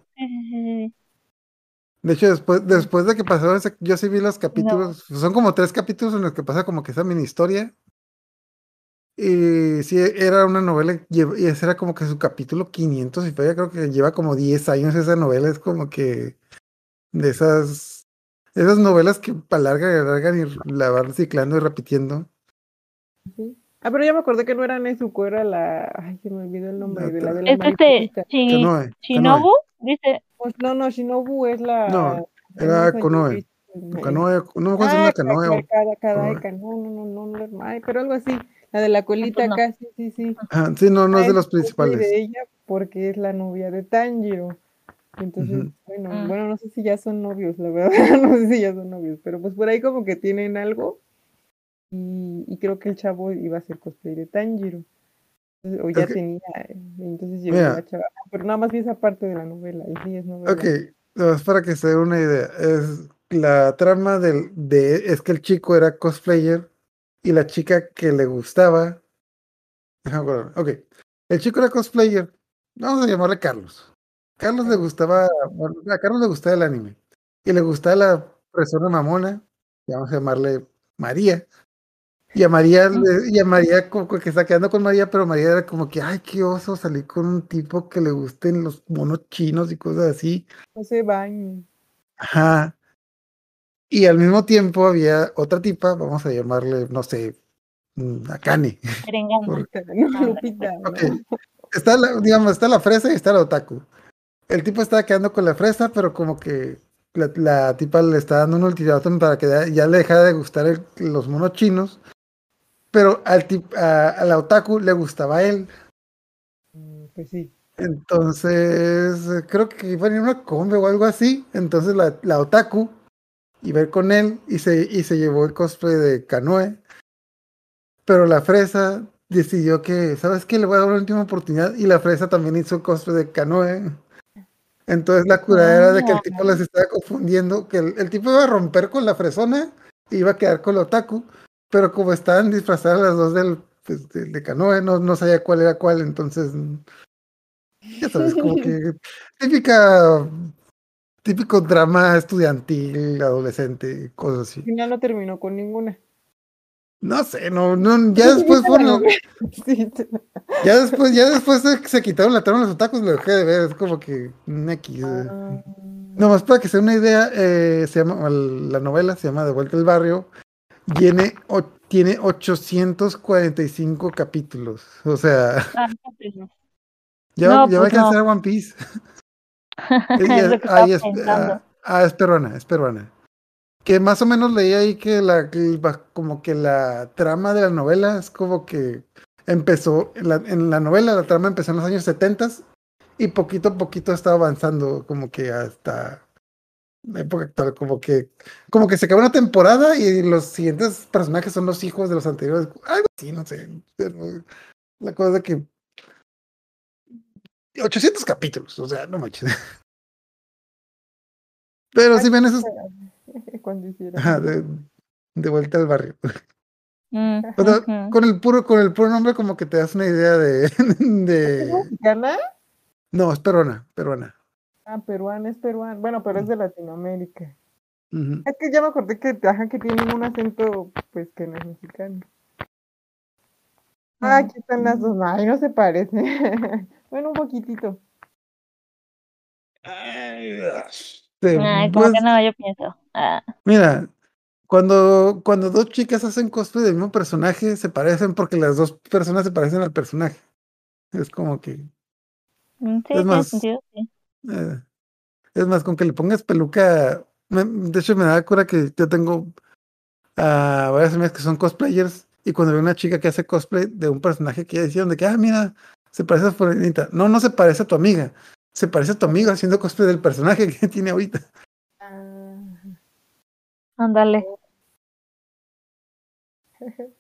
De hecho, después, después de que pasó ese, yo sí vi los capítulos. Son como tres capítulos en los que pasa como que esa mini historia. Y sí, era una novela, y ese era como que su capítulo 500 y todavía creo que lleva como 10 años esa novela. Es como que de esas, esas novelas que alargan y alargan y la van reciclando y repitiendo. sí. Ah, pero ya me acordé que no era Nezuko, era la, ay, se me olvidó el nombre, de la de la Es este Shinobu, dice, Pues, no, no, Shinobu es la... No, era Konoe. Canoe, no me acuerdo si Ah, una canoe cada, cada, Konoe. cada, no, no, no, no, no, no, ay, pero algo así, la de la colita no. acá, sí, sí, sí. Ah, sí, no, no es Ah, de los cosplay principales. de ella porque es la novia de Tanjiro. Entonces, Ujú. bueno, Mm. bueno, no sé si ya son novios, la verdad, no sé si ya son novios, pero pues por ahí como que tienen algo y, y creo que el chavo iba a hacer cosplay de Tanjiro. O ya tenía, entonces llegó Mira. la chava, pero nada más vi esa parte de la novela, y sí es novela. Ok, para que se den una idea. Es la trama del, de es que el chico era cosplayer y la chica que le gustaba. Ok, el chico era cosplayer. Vamos a llamarle Carlos. Carlos le gustaba, bueno, a Carlos le gustaba el anime y le gustaba la persona mamona. Vamos a llamarle María. Y a María, le- y a María como que está quedando con María, pero María era como que, ay, qué oso salir con un tipo que le gusten los monos chinos y cosas así. No se bañen. Ajá. Y al mismo tiempo había otra tipa, vamos a llamarle, no sé, mm, Lupita, no. Ok. Está la, digamos, está la fresa y está la otaku. El tipo estaba quedando con la fresa, pero como que la, la tipa le está dando un ultimátum para que ya, ya le dejara de gustar el- los monos chinos. Pero al tip, a, a la otaku le gustaba él. Mm, Pues sí. Entonces, creo que iba en una combe o algo así. Entonces la, la otaku iba a ir con él y se, y se llevó el cosplay de Kanoe. Pero la fresa decidió que, ¿sabes qué? Le voy a dar una última oportunidad. Y la fresa también hizo cosplay de Kanoe. Entonces la cura era de que el tipo las estaba confundiendo, que el, el tipo iba a romper con la fresona y iba a quedar con la otaku. Pero como estaban disfrazadas las dos del, pues, de, de Kanoe, no, no sabía cuál era cuál. Entonces ya sabes, como que típica, típico drama estudiantil, adolescente, cosas Al así. final no terminó con ninguna. No sé, no, no, ya después fueron, Sí, sí. ya después, ya después se, se quitaron la trama de los otakus, lo dejé de ver, es como que un X. eh. Ah, Nomás para que se den una idea, eh, se llama, la novela se llama De vuelta al barrio, tiene, o- tiene 845 capítulos, o sea, Ah, pues, ya, No, ya va a pues no. alcanzar One Piece. Es ah, ah, es peruana, es peruana. Que más o menos leí ahí que la como que la trama de la novela es como que empezó en la, en la novela la trama empezó en los años 70 y poquito a poquito está avanzando como que hasta la época actual, como que, como que se acaba una temporada y los siguientes personajes son los hijos de los anteriores, algo así, no sé. La cosa es que 800 capítulos, o sea, no manches. Pero si ven esos Cuando hicieron. ajá, de, de vuelta al barrio. Mm, O sea, ujú. con el puro, con el puro nombre como que te das una idea de, de ¿Mexicana? no, es peruana, peruana. Ah, peruana, es peruana. Bueno, pero es de Latinoamérica. Es que ya me acordé que, ajá, que tienen un acento, pues, que no es mexicano. Ah, aquí están las dos. Ay, no se parece. bueno, un poquitito. Sí, Ay, como pues, que no, yo pienso. Ah, Mira, cuando, cuando dos chicas hacen cosplay del mismo personaje, se parecen porque las dos personas se parecen al personaje. Es como que, mm, sí, Es tiene más- sentido, sí. Eh, es más, con que le pongas peluca. me- de hecho, me da cura que yo tengo a varias amigas que son cosplayers y cuando veo una chica que hace cosplay de un personaje que ya decían de que, ah, mira, se parece a Fulanita. No, no se parece a tu amiga. Se parece a tu amigo haciendo cosplay del personaje que tiene ahorita. Ah, Ándale.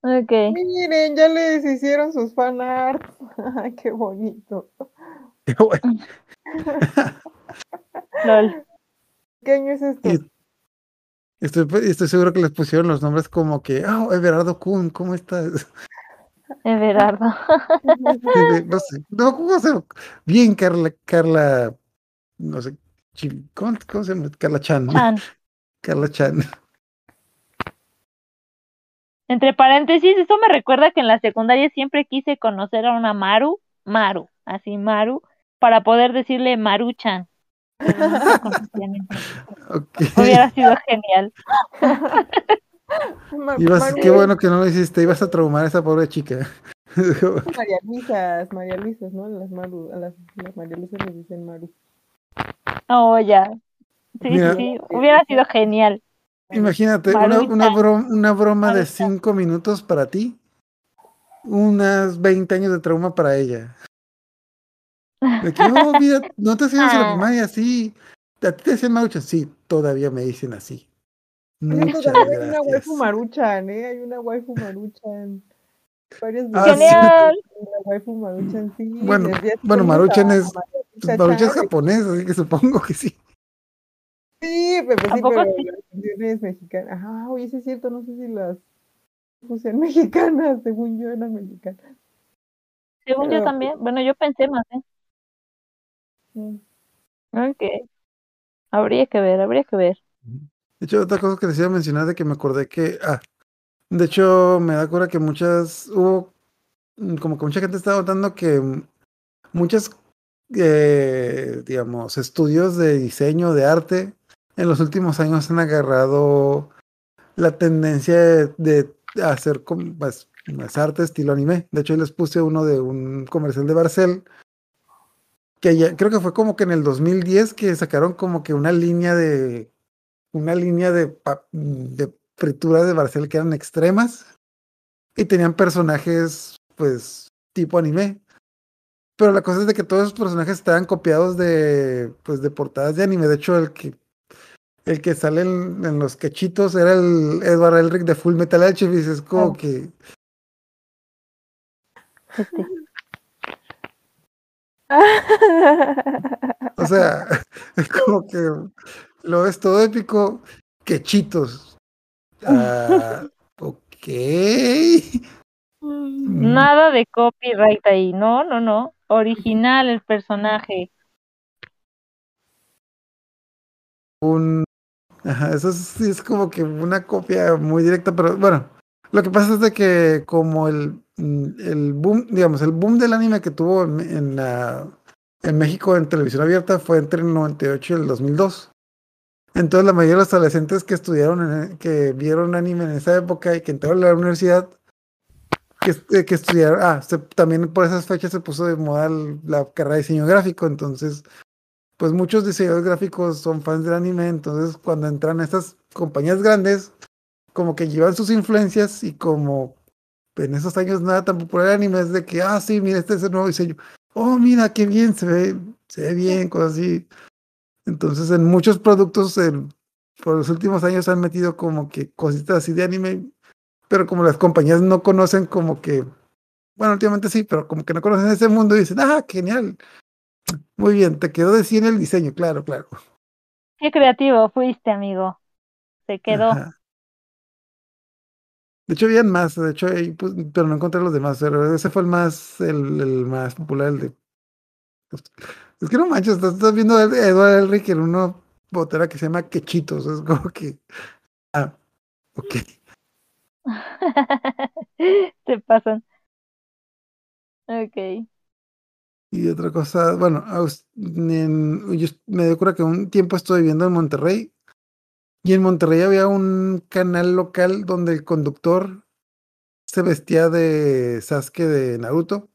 Ok. miren, ya les hicieron sus fanarts. Ay, qué bonito. Qué bueno. Lol. ¿Qué año es esto? Y- Estoy, estoy seguro que les pusieron los nombres como que, oh, Everardo Kun, ¿cómo estás? Everardo. no sé, no, ¿cómo se Bien, Carla, Carla, no sé, ¿cómo, cómo se llama? Carla Chan. Chan. Carla Chan. Entre paréntesis, esto me recuerda que en la secundaria siempre quise conocer a una Maru, Maru, así Maru, para poder decirle Maruchan. Pero. Hubiera sido genial. Ibas- qué bueno que no lo hiciste, ibas a traumar a esa pobre chica. María Luisas, María Luisas, ¿no? Las Maru, a las, las María Luisas les dicen Maru. Oh, ya. Sí, Mira. sí, sí. Hubiera sido genial. Imagínate, una, una, bro- una broma de cinco minutos para ti, unas 20 años de trauma para ella. De que, oh, mira, no te hacías en la Ah. primaria así. A ti te decían Maruchan, sí, todavía me dicen así. Oye, Muchas todavía Hay una gracias. waifu maruchan, ¿eh? Hay una waifu maruchan. Varias Ah, veces Genial. La waifu maruchan, sí. Bueno, bueno, Maruchan es- Pues Maruchan es japonés, así que supongo que sí. Sí, pero, ¿A sí, pero sí? la versión es mexicana. Ajá, oye, sí es cierto, no sé si las fusión mexicanas, según yo eran mexicanas. Según yo Pero- también. Bueno, yo pensé más, ¿eh? Mm. Ok. Habría que ver, habría que ver. De hecho, otra cosa que les iba a mencionar de que me acordé que, ah, de hecho, me da cura que muchas, hubo, mm, como que mucha gente estaba notando que muchas, eh, digamos, estudios de diseño, de arte, en los últimos años han agarrado la tendencia de, hacer pues, más arte estilo anime. De hecho, les puse uno de un comercial de Barcel, que ya, creo que fue como que en el 2010 que sacaron como que una línea de una línea de, de fritura de Barcel que eran extremas y tenían personajes, pues, tipo anime. Pero la cosa es de que todos esos personajes estaban copiados de, pues, de portadas de anime. De hecho, el que, el que sale en, en los quechitos era el Edward Elric de Full Metal Alchemist. Es como Ah. que, Este. O sea, es como que lo ves todo épico, quechitos. Ah, ok. Mm. Nada de copyright ahí. No, no, no. Original el personaje. un ajá, eso es, sí es como que una copia muy directa, pero bueno, lo que pasa es de que como el, mm, el boom, digamos, el boom del anime que tuvo en, en, en México en televisión abierta fue entre el 98 y el 2002. Entonces la mayoría de los adolescentes que estudiaron, en- que vieron anime en esa época y que entraron a la universidad, que, est- que estudiaron, ah, también por esas fechas se puso de moda la carrera de diseño gráfico, entonces pues muchos diseñadores gráficos son fans del anime, entonces cuando entran a estas compañías grandes, como que llevan sus influencias y como en esos años nada tan popular anime es de que, ah, sí, mira, este es el nuevo diseño. oh, mira, qué bien, se ve, se ve bien, cosas así. Entonces, en muchos productos, por los últimos años han metido como que cositas así de anime, pero como las compañías no conocen como que, bueno, últimamente sí, pero como que no conocen ese mundo y dicen, ah, genial. Muy bien, te quedó de 100 el diseño, claro, claro. Qué creativo fuiste, amigo. Se quedó. Ajá. De hecho, habían más, de hecho, ahí, pues, pero no encontré los demás, pero ese fue el más, el, el más popular, el de... Es que no manches, estás, estás viendo a Edward Elric en una botera que se llama Quechitos, es como que... Ah, ok. Se pasan. Ok. Y otra cosa, bueno, en- yo me dio cura que un tiempo estuve viviendo en Monterrey y en Monterrey había un canal local donde el conductor se vestía de Sasuke de Naruto.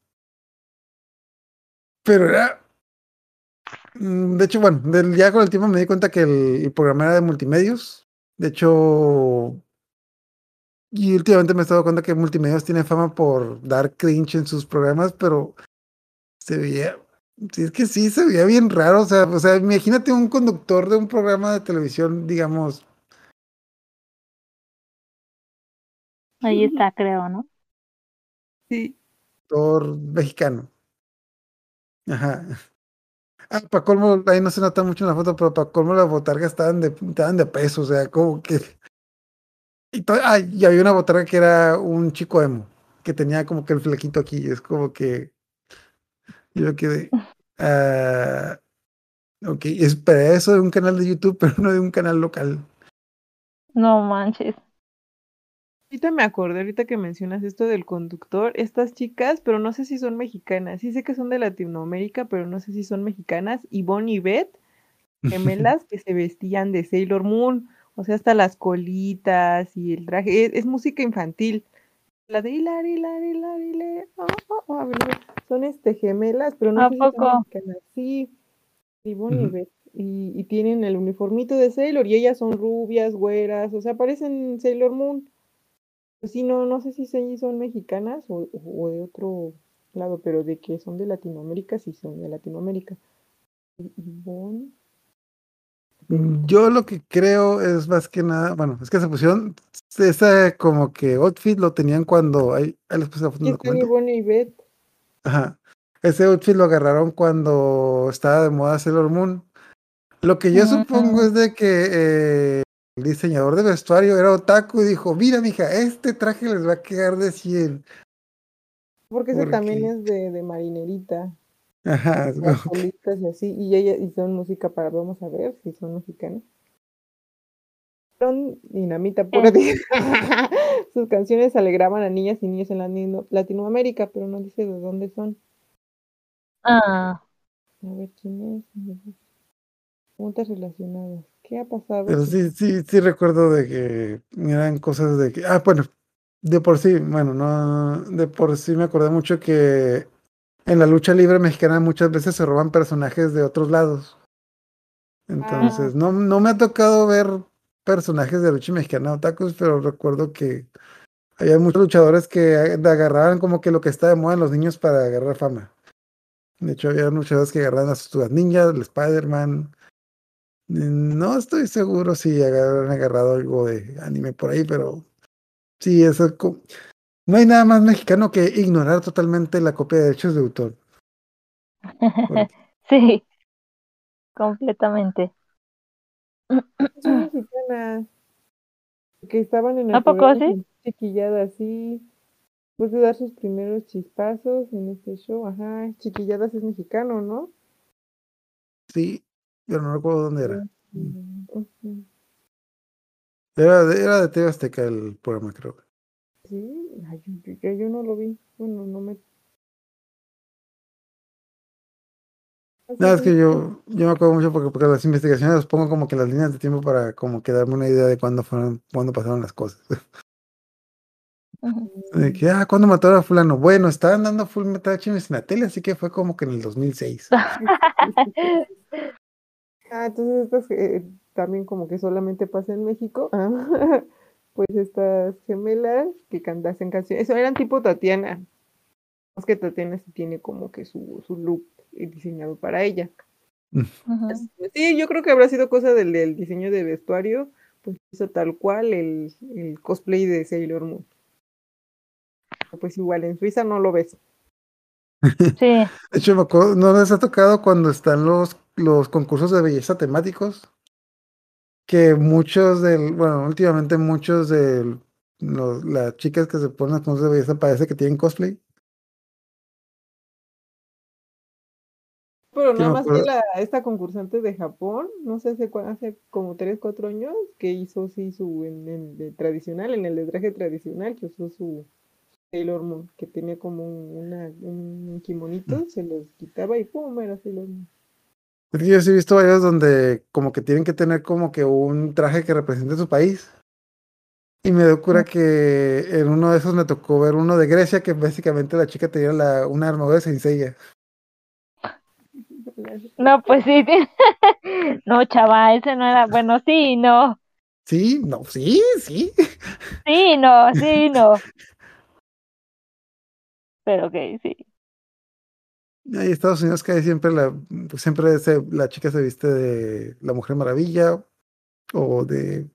Pero era... mm, De hecho, bueno, ya con el tiempo me di cuenta que el, programa era de multimedios. De hecho, y últimamente me he dado cuenta que multimedios tiene fama por dar cringe en sus programas, pero se veía, sí, es que sí, se veía bien raro, o sea, o sea, imagínate un conductor de un programa de televisión, digamos, Ahí está, creo, ¿no? Sí. actor mexicano. Ajá. Ah, para colmo, ahí no se nota mucho en la foto, pero para colmo las botargas estaban de, estaban de peso, o sea, como que... Y, to- ah, y había una botarga que era un chico emo, que tenía como que el flequito aquí, es como que... Yo quedé... ah, ok, es para eso de un canal de YouTube, pero no de un canal local. No manches. Ahorita me acordé, ahorita que mencionas esto del conductor, estas chicas, pero no sé si son mexicanas, sí sé que son de Latinoamérica, pero no sé si son mexicanas, Ivonne y Beth, gemelas que se vestían de Sailor Moon, o sea, hasta las colitas y el traje, es, es música infantil. La de hilari, hilari, hilari, hilari, oh, oh, oh, son este gemelas, pero no ¿A sé si son poco? mexicanas. Sí, y Ujú. Beth. Y, y tienen el uniformito de Sailor y ellas son rubias, güeras, o sea, parecen Sailor Moon. Pues sí, no, no sé si son mexicanas o, o de otro lado, pero de que son de Latinoamérica, sí son de Latinoamérica. Ivonne, Yo lo que creo es más que nada, bueno, es que se pusieron ese como que outfit lo tenían cuando ahí, ahí les puse la foto y Beth. Ajá. Ese outfit lo agarraron cuando estaba de moda Sailor Moon. Lo que yo supongo Mm. es de que eh, el diseñador de vestuario era otaku y dijo, mira, mija, este traje les va a quedar de 100. Porque ese también es de, de marinerita, Ajá, las colitas y así, y ella, y son música para, vamos a ver si son mexicanas. Son dinamita pura. Eh. Sus canciones alegraban a niñas y niños en Latino- Latinoamérica, pero no dice de dónde son. Ah, A ver quién es. Preguntas relacionadas. ¿Qué ha pasado? Pero sí, sí, sí recuerdo de que eran cosas de que, ah, bueno, de por sí, bueno, no, de por sí me acordé mucho que en la lucha libre mexicana muchas veces se roban personajes de otros lados. Entonces, no, no me ha tocado ver personajes de lucha mexicana otakus, pero recuerdo que había muchos luchadores que ag- agarraban como que lo que está de moda en los niños para agarrar fama. De hecho, había luchadores que agarraban a sus ninjas, el Spider-Man. Mm, No estoy seguro si habrán agarrado algo de anime por ahí, pero sí, eso no hay nada más mexicano que ignorar totalmente la copia de derechos de autor. Sí. Completamente. Son mexicanas. Que estaban en el ¿A poco sí? sin Chiquilladas, sí. Después de dar sus primeros chispazos en este show, ajá. Chiquilladas es mexicano, ¿no? sí, pero no recuerdo dónde era. Era de, era de TV Azteca el programa, creo. Sí, ay, yo, yo- yo no lo vi. Bueno, no me. Nada, es que yo, yo me acuerdo mucho porque, porque las investigaciones las pongo como que las líneas de tiempo para como que darme una idea de cuándo fueron, cuándo pasaron las cosas. Ujú. De que, ah, ¿cuándo mataron a fulano? Bueno, estaban dando Full Metal Alchemist en la tele, así que fue como que en el 2006. Ah, entonces estas eh, también como que solamente pasa en México. Ah, pues estas gemelas que cantasen canciones. Eso eran tipo Tatiana. Es que Tatiana sí tiene como que su, su look eh, diseñado para ella. Ujú. Sí, yo creo que habrá sido cosa del, del diseño de vestuario, pues hizo tal cual el, el cosplay de Sailor Moon. Pues igual en Suiza no lo ves. Sí, De hecho, me acuerdo, ¿no les ha tocado cuando están los, los concursos de belleza temáticos? Que muchos del, bueno, últimamente muchos de los, las chicas que se ponen los concursos de belleza parece que tienen cosplay. Pero nada más que la, esta concursante de Japón, no sé hace, hace como 3, 4 años, que hizo sí su en el de tradicional, en el de traje tradicional, que usó su Sailor Moon, que tenía como un, una, un kimonito, se los quitaba y pum, era Sailor Moon. Que yo sí he visto varios donde como que tienen que tener como que un traje que represente su país. Y me dio cura que en uno de esos me tocó ver uno de Grecia que básicamente la chica tenía la, una armadura de Seiya. no, pues sí. No, chava, ese no era. Bueno, sí, no. Sí, no, sí, sí. Sí, no, sí, no. Pero ok, sí. Ahí Estados Unidos que siempre la pues siempre se- la chica se viste de la Mujer Maravilla o de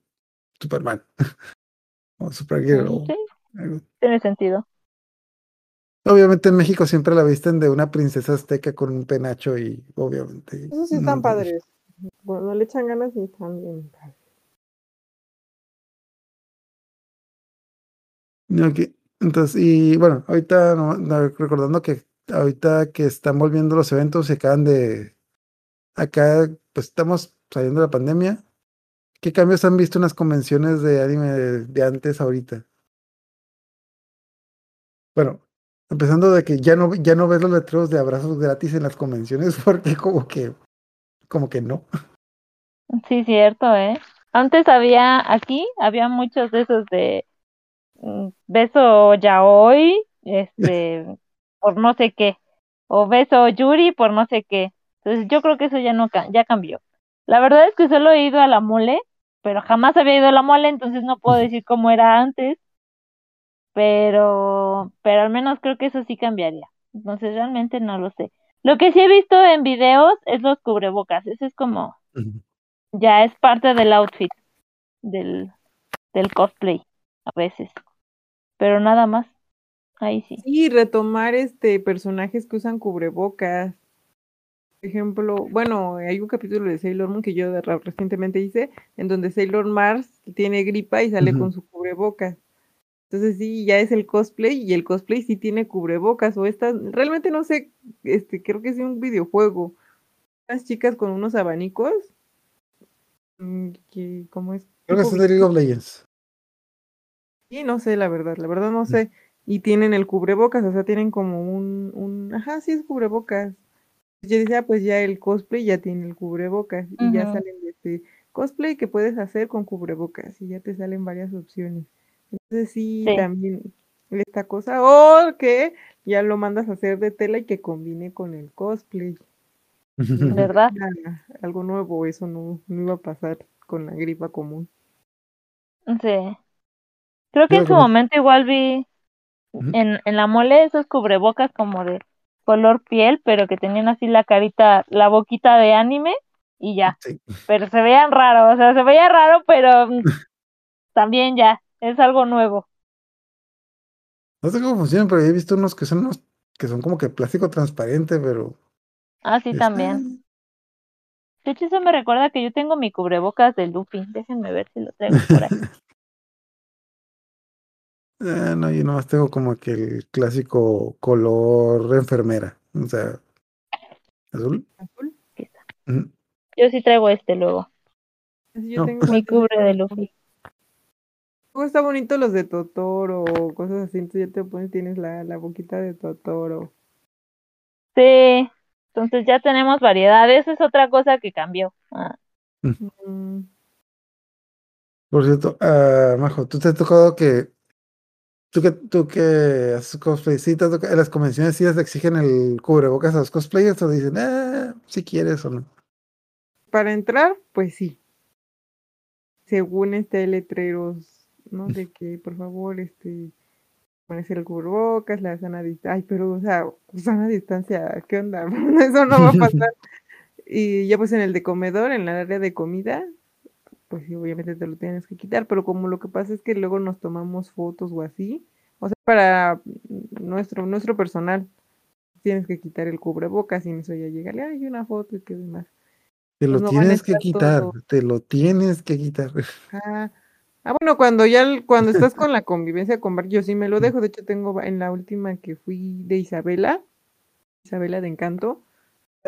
Superman o Supergirl. Sí, algo. tiene sentido. Obviamente en México siempre la visten de una princesa azteca con un penacho y obviamente. Esos sí no- están padres. Bueno, le echan ganas y están bien padres. Ok, Entonces, y bueno, ahorita no- no, recordando que ahorita que están volviendo los eventos se acaban de acá, pues estamos saliendo de la pandemia. ¿Qué cambios han visto en las convenciones de anime de, de antes ahorita? Bueno, empezando de que ya no, ya no ves los letreros de abrazos gratis en las convenciones porque como que, como que no. Sí, cierto, ¿eh? Antes había, aquí, había muchos de esos de mm, beso yaoi, este, por no sé qué, o beso yuri por no sé qué. Entonces yo creo que eso ya no, ca- ya cambió. La verdad es que solo he ido a la mole, pero jamás había ido a la mole, entonces no puedo decir cómo era antes, pero, pero al menos creo que eso sí cambiaría. Entonces realmente no lo sé. Lo que sí he visto en videos es los cubrebocas, eso es como ya es parte del outfit del, del cosplay a veces, pero nada más. Ahí sí. Y retomar este personajes que usan cubrebocas. Por ejemplo, bueno, hay un capítulo de Sailor Moon que yo de- recientemente hice, en donde Sailor Mars tiene gripa y sale con su cubrebocas. Entonces sí, ya es el cosplay y el cosplay sí tiene cubrebocas o estas, realmente no sé, este, creo que es un videojuego. Unas chicas con unos abanicos, mm, que, ¿cómo es? Creo que es de League of Legends. Sí, no sé, la verdad, la verdad no sé. Y tienen el cubrebocas, o sea, tienen como un, un, ajá, sí es cubrebocas. Yo decía, pues ya el cosplay ya tiene el cubrebocas y ya salen de este cosplay que puedes hacer con cubrebocas y ya te salen varias opciones. Entonces sí, Sí. también esta cosa, o que ya lo mandas a hacer de tela y que combine con el cosplay. ¿Verdad? Algo nuevo, eso no, no iba a pasar con la gripa común. Sí. Creo que Yo en su momento igual vi En, en la mole esos cubrebocas como de color piel, pero que tenían así la carita, la boquita de anime y ya. Sí. Pero se veían raros, o sea, se veía raro, pero mm, también ya, es algo nuevo. No sé cómo funcionan, pero he visto unos que son unos que son como que plástico transparente, pero. Ah, sí, también. De hecho, eso me recuerda que yo tengo mi cubrebocas de Luffy. Déjenme ver si lo traigo por ahí. Ah, no, yo nomás tengo como que el clásico color enfermera. O sea, azul. Azul. Yo sí traigo este luego. Yo No. tengo Mi cubre de. Luffy. Luego está bonito los de Totoro o cosas así, entonces ya te pones, tienes la, la boquita de Totoro. Sí, entonces ya tenemos variedad. Esa es otra cosa que cambió. Ah, Mm, Por cierto, ah, Majo, ¿tú te has tocado que. Tú que, tú que haces cosplay, sí te ha tocado- en las convenciones sí les exigen el cubrebocas a los cosplayers o dicen, ah, si quieres o no. Para entrar, pues sí. Según este hay letreros, ¿no? De que por favor, este, ponerse el cubrebocas, la sana distancia. Ay, pero, o sea, sana distancia, ¿qué onda? Eso no va a pasar. y ya pues en el de comedor, en la área de comida, pues sí, obviamente te lo tienes que quitar, pero como lo que pasa es que luego nos tomamos fotos o así, o sea, para nuestro, nuestro personal, tienes que quitar el cubrebocas y en eso ya llega, hay una foto y qué demás. Te lo Pues no a tienes que quitar, te lo tienes que quitar. Ah, ah, bueno, cuando ya, cuando estás con la convivencia con varios, yo sí me lo dejo. De hecho, tengo en la última que fui de Isabela, Isabela de Encanto.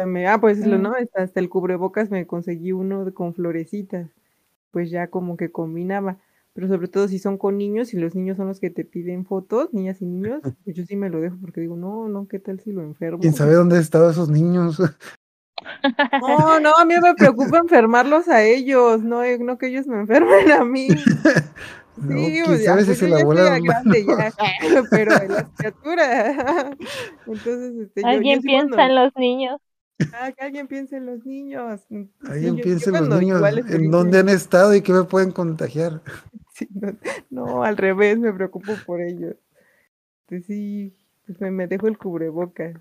me- ah, pues lo Mm. no, hasta, hasta el cubrebocas me conseguí uno de- con florecitas. Pues ya como que combinaba. Pero sobre todo si son con niños y los niños son los que te piden fotos, niñas y niños, pues yo sí me lo dejo porque digo, no, no, ¿qué tal si lo enfermo? ¿Quién sabe dónde han estado esos niños? No, no, a mí me preocupa enfermarlos a ellos, no, eh, no que ellos me enfermen a mí. No, Sí, quién pues, ya, si pues se yo la estoy grande ya, pero en las criaturas. Entonces, este, yo, yo Alguien sí piensa cuando- en los niños. Ah, que alguien piense en los niños. Mm, sí, Alguien yo- yo piensa en los niños, en dónde han estado y qué me pueden contagiar. sí, no, no, al revés, me preocupo por ellos. Este, sí, pues me, me dejo el cubrebocas.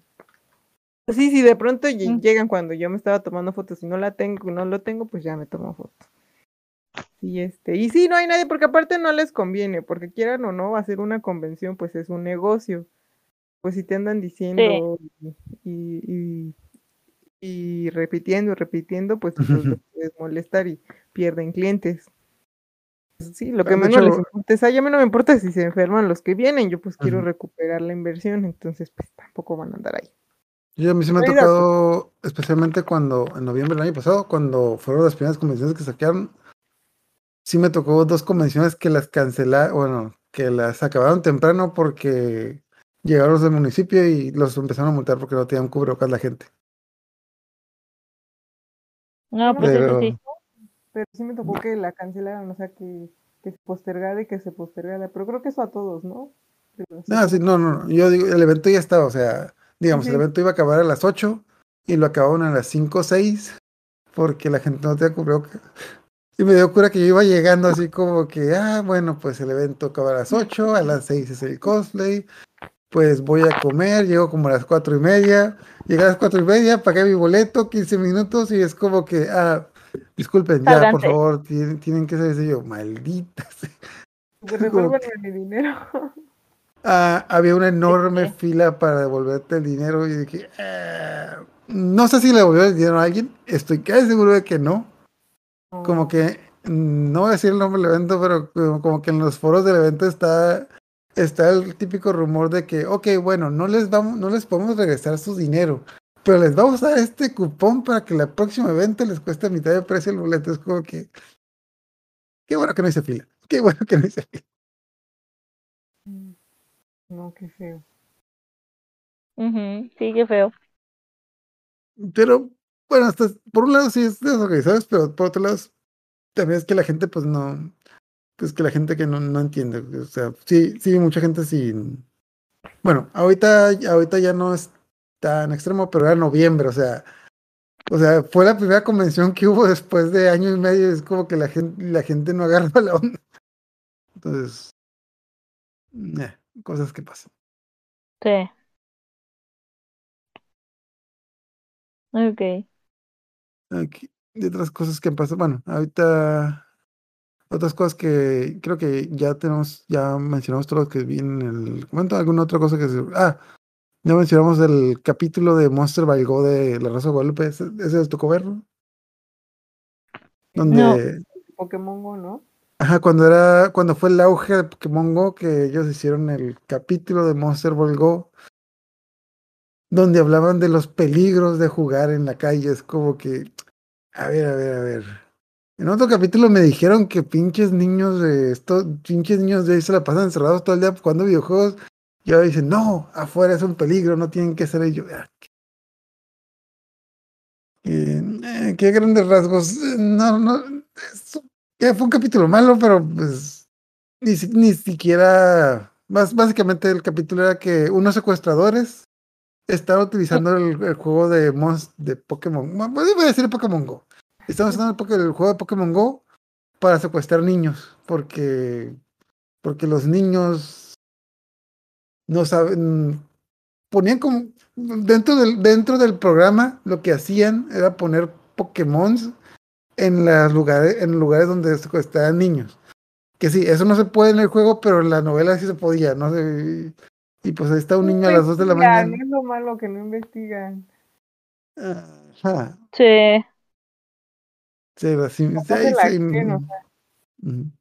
Sí, sí, de pronto Mm. llegan cuando yo me estaba tomando fotos y no la tengo, no lo tengo, pues ya me tomo fotos. Sí, este, y sí, no hay nadie, porque aparte no les conviene, porque quieran o no, hacer una convención, pues es un negocio. Pues si te andan diciendo y, y, y repitiendo y repitiendo, pues los les puedes molestar y pierden clientes. Sí, lo que De menos les importa es, "Ay, a mí no me importa si se enferman los que vienen, yo pues quiero recuperar la inversión, entonces pues tampoco van a andar ahí. Yo a mí sí me ha tocado, especialmente cuando, en noviembre del año pasado, cuando fueron las primeras convenciones que saquearon, sí me tocó dos convenciones que las cancelaron, bueno, que las acabaron temprano porque llegaron los del municipio y los empezaron a multar porque no tenían cubrebocas la gente. No, pues eso Pero, sí. Pero sí me tocó que la cancelaran, o sea, que, que se postergara y que se postergara. Pero creo que eso a todos, ¿no? Pero no, sí, no, no, no, yo digo, el evento ya estaba, o sea, digamos, el evento iba a acabar a las 8 y lo acabaron a las 5 o 6 porque la gente no tenía cubrebocas. Y me dio cura que yo iba llegando así como que, ah, bueno, pues el evento acaba a las 8, a las 6 es el cosplay, pues voy a comer, llego como a las cuatro y media, llegué a las cuatro y media, pagué mi boleto, 15 minutos y es como que, ah, disculpen, ya, por favor, tienen, tienen que ser yo, maldita. mi dinero. Ah, había una enorme fila para devolverte el dinero y dije, "Ah, no sé si le devolvió el dinero a alguien, estoy casi seguro de que no. Como que, mm, no voy a decir el nombre del evento, pero como que en los foros del evento está, está el típico rumor de que, ok, bueno, no les vamos, no les podemos regresar su dinero, pero les vamos a dar este cupón para que el próximo evento les cueste a mitad de precio el boleto. Es como que, qué bueno que no hice fila, qué bueno que no hice fila. Mm, No, qué feo. Ujú, Sí, qué feo. Pero, bueno, hasta, por un lado sí es desorganizado, pero por otro lado también es que la gente, pues no, pues que la gente que no, no entiende, o sea, sí, sí, mucha gente sin, bueno, ahorita, ahorita ya no es tan extremo, pero era noviembre, o sea, o sea, fue la primera convención que hubo después de año y medio, es como que la gente, la gente no agarra la onda. Entonces, eh, cosas que pasan. Sí. Ok. Aquí, de otras cosas que han pasado, bueno, ahorita otras cosas que creo que ya tenemos, ya mencionamos todo lo que viene en el momento, alguna otra cosa que se, ah, ya mencionamos el capítulo de Monster by Go de La Rosa de Guadalupe, ese, ese les tocó verlo. Donde, Pokémon Go, ¿no? ajá, cuando era, cuando fue el auge de Pokémon Go, que ellos hicieron el capítulo de Monster Ball Go, donde hablaban de los peligros de jugar en la calle, es como que, a ver, a ver, a ver. En otro capítulo me dijeron que pinches niños de estos, pinches niños de ahí se la pasan encerrados todo el día jugando videojuegos. Y ahora dicen, no, afuera es un peligro, no tienen que ser ellos. Ah, qué- eh, qué grandes rasgos. No, no, es- fue un capítulo malo, pero pues ni, ni siquiera, más, básicamente el capítulo era que unos secuestradores estaban utilizando el, juego de, Mons- de Pokémon, bueno, voy a decir Pokémon Go. Estaban usando el, juego de Pokémon Go para secuestrar niños, porque, porque los niños no saben, ponían como, dentro del, dentro del programa, lo que hacían era poner Pokémon en, las lugares, en lugares donde estaban niños. Que sí, eso no se puede en el juego, pero en la novela sí se podía, ¿no? sé y pues ahí está un niño a las 2 de la mañana. Es lo malo que no investigan. Ajá. Sí. Sí, sí, sí, sí, mm, ujú.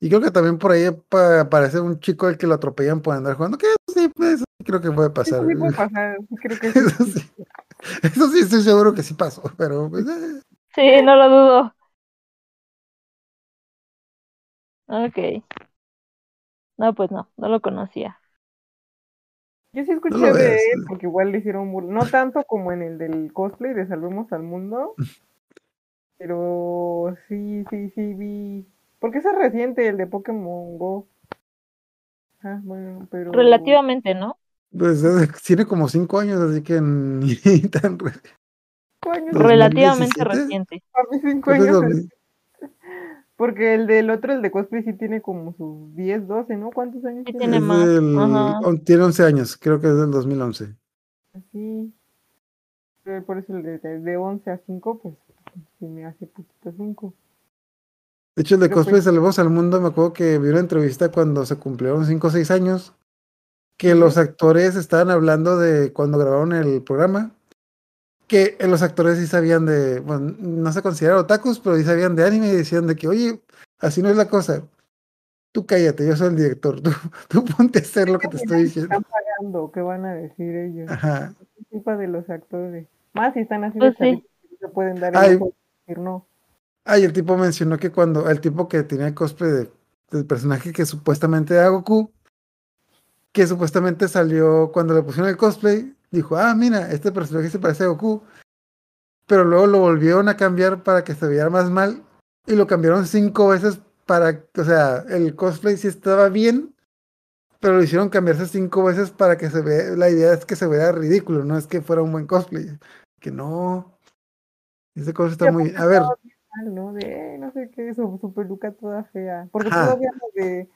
Y creo que también por ahí pa- aparece un chico al que lo atropellan por andar jugando, que eso sí, pues, eso sí creo que puede Eso pasar. sí puede pasar, sí creo que sí. Eso sí, eso sí estoy seguro que sí pasó, pero pues, eh, Sí, no lo dudo. Ok. No, pues no, no lo conocía. Yo sí escuché de él, porque igual le hicieron burla. No tanto como en el del cosplay de Salvemos al Mundo, pero sí, sí, sí vi. Porque ese es reciente, el de Pokémon Go. Ah, bueno, pero. Relativamente, ¿no? pues, eh, tiene como cinco años, así que ni tan re- Cinco años, Relativamente 2017? reciente. a mí cinco es años. 2000. Porque el del otro, el de cosplay, sí tiene como sus 10, 12, ¿no? ¿Cuántos años Sí tiene? tiene Es más, del- ajá. tiene 11 años, creo que es del 2011. Sí. Pero Por eso el de, de, de 11 a 5, pues sí me hace poquito 5. De hecho, el de Pero Cosplay pues- Salvemos al Mundo, me acuerdo que vi una entrevista cuando se cumplieron 5 o 6 años, que los actores estaban hablando de cuando grabaron el programa, que eh, los actores sí sabían de, bueno, no se consideraban otakus, pero sí sabían de anime y decían de que, oye, así no es la cosa. Tú cállate, yo soy el director, tú, tú ponte a hacer lo que te estoy diciendo. Están pagando, ¿qué van a decir ellos? Ajá. Es culpa de los actores. Más si están haciendo Pues sí. Se pueden dar Ay. decir no. Ah, y el tipo mencionó que cuando el tipo que tenía el cosplay de- del personaje que supuestamente era Goku, que supuestamente salió cuando le pusieron el cosplay, dijo, ah, mira, este personaje se parece a Goku, pero luego lo volvieron a cambiar para que se viera más mal y lo cambiaron cinco veces para, o sea, el cosplay sí estaba bien, pero lo hicieron cambiarse cinco veces para que se vea, la idea es que se vea ridículo, no es que fuera un buen cosplay, que no, ese cosplay está muy, a ver, ¿no? De, no sé qué, su, su peluca toda fea. Porque Ajá. todavía la de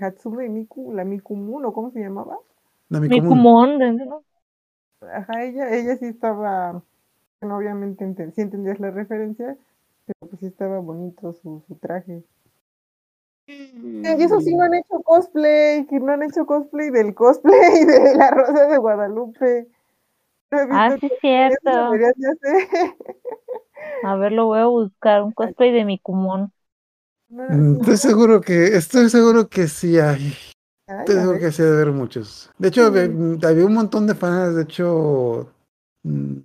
Hatsume Miku, la Mikumun, ¿o cómo se llamaba? Nami Mi común. Kumon, ¿no? Ajá, ella, ella sí estaba, bueno, obviamente enten- sí entendías la referencia, pero pues sí estaba bonito su, su traje. Y eso sí no han hecho cosplay, que no han hecho cosplay del cosplay de la Rosa de Guadalupe. Ah, sí, cierto. de. A ver, lo voy a buscar. Un cosplay de mi Kumon. Mm, Estoy seguro que, estoy seguro que sí hay. ay, Estoy seguro ver. que sí debe haber muchos. De hecho, Sí. había, mm, había un montón de fans, de hecho, mm,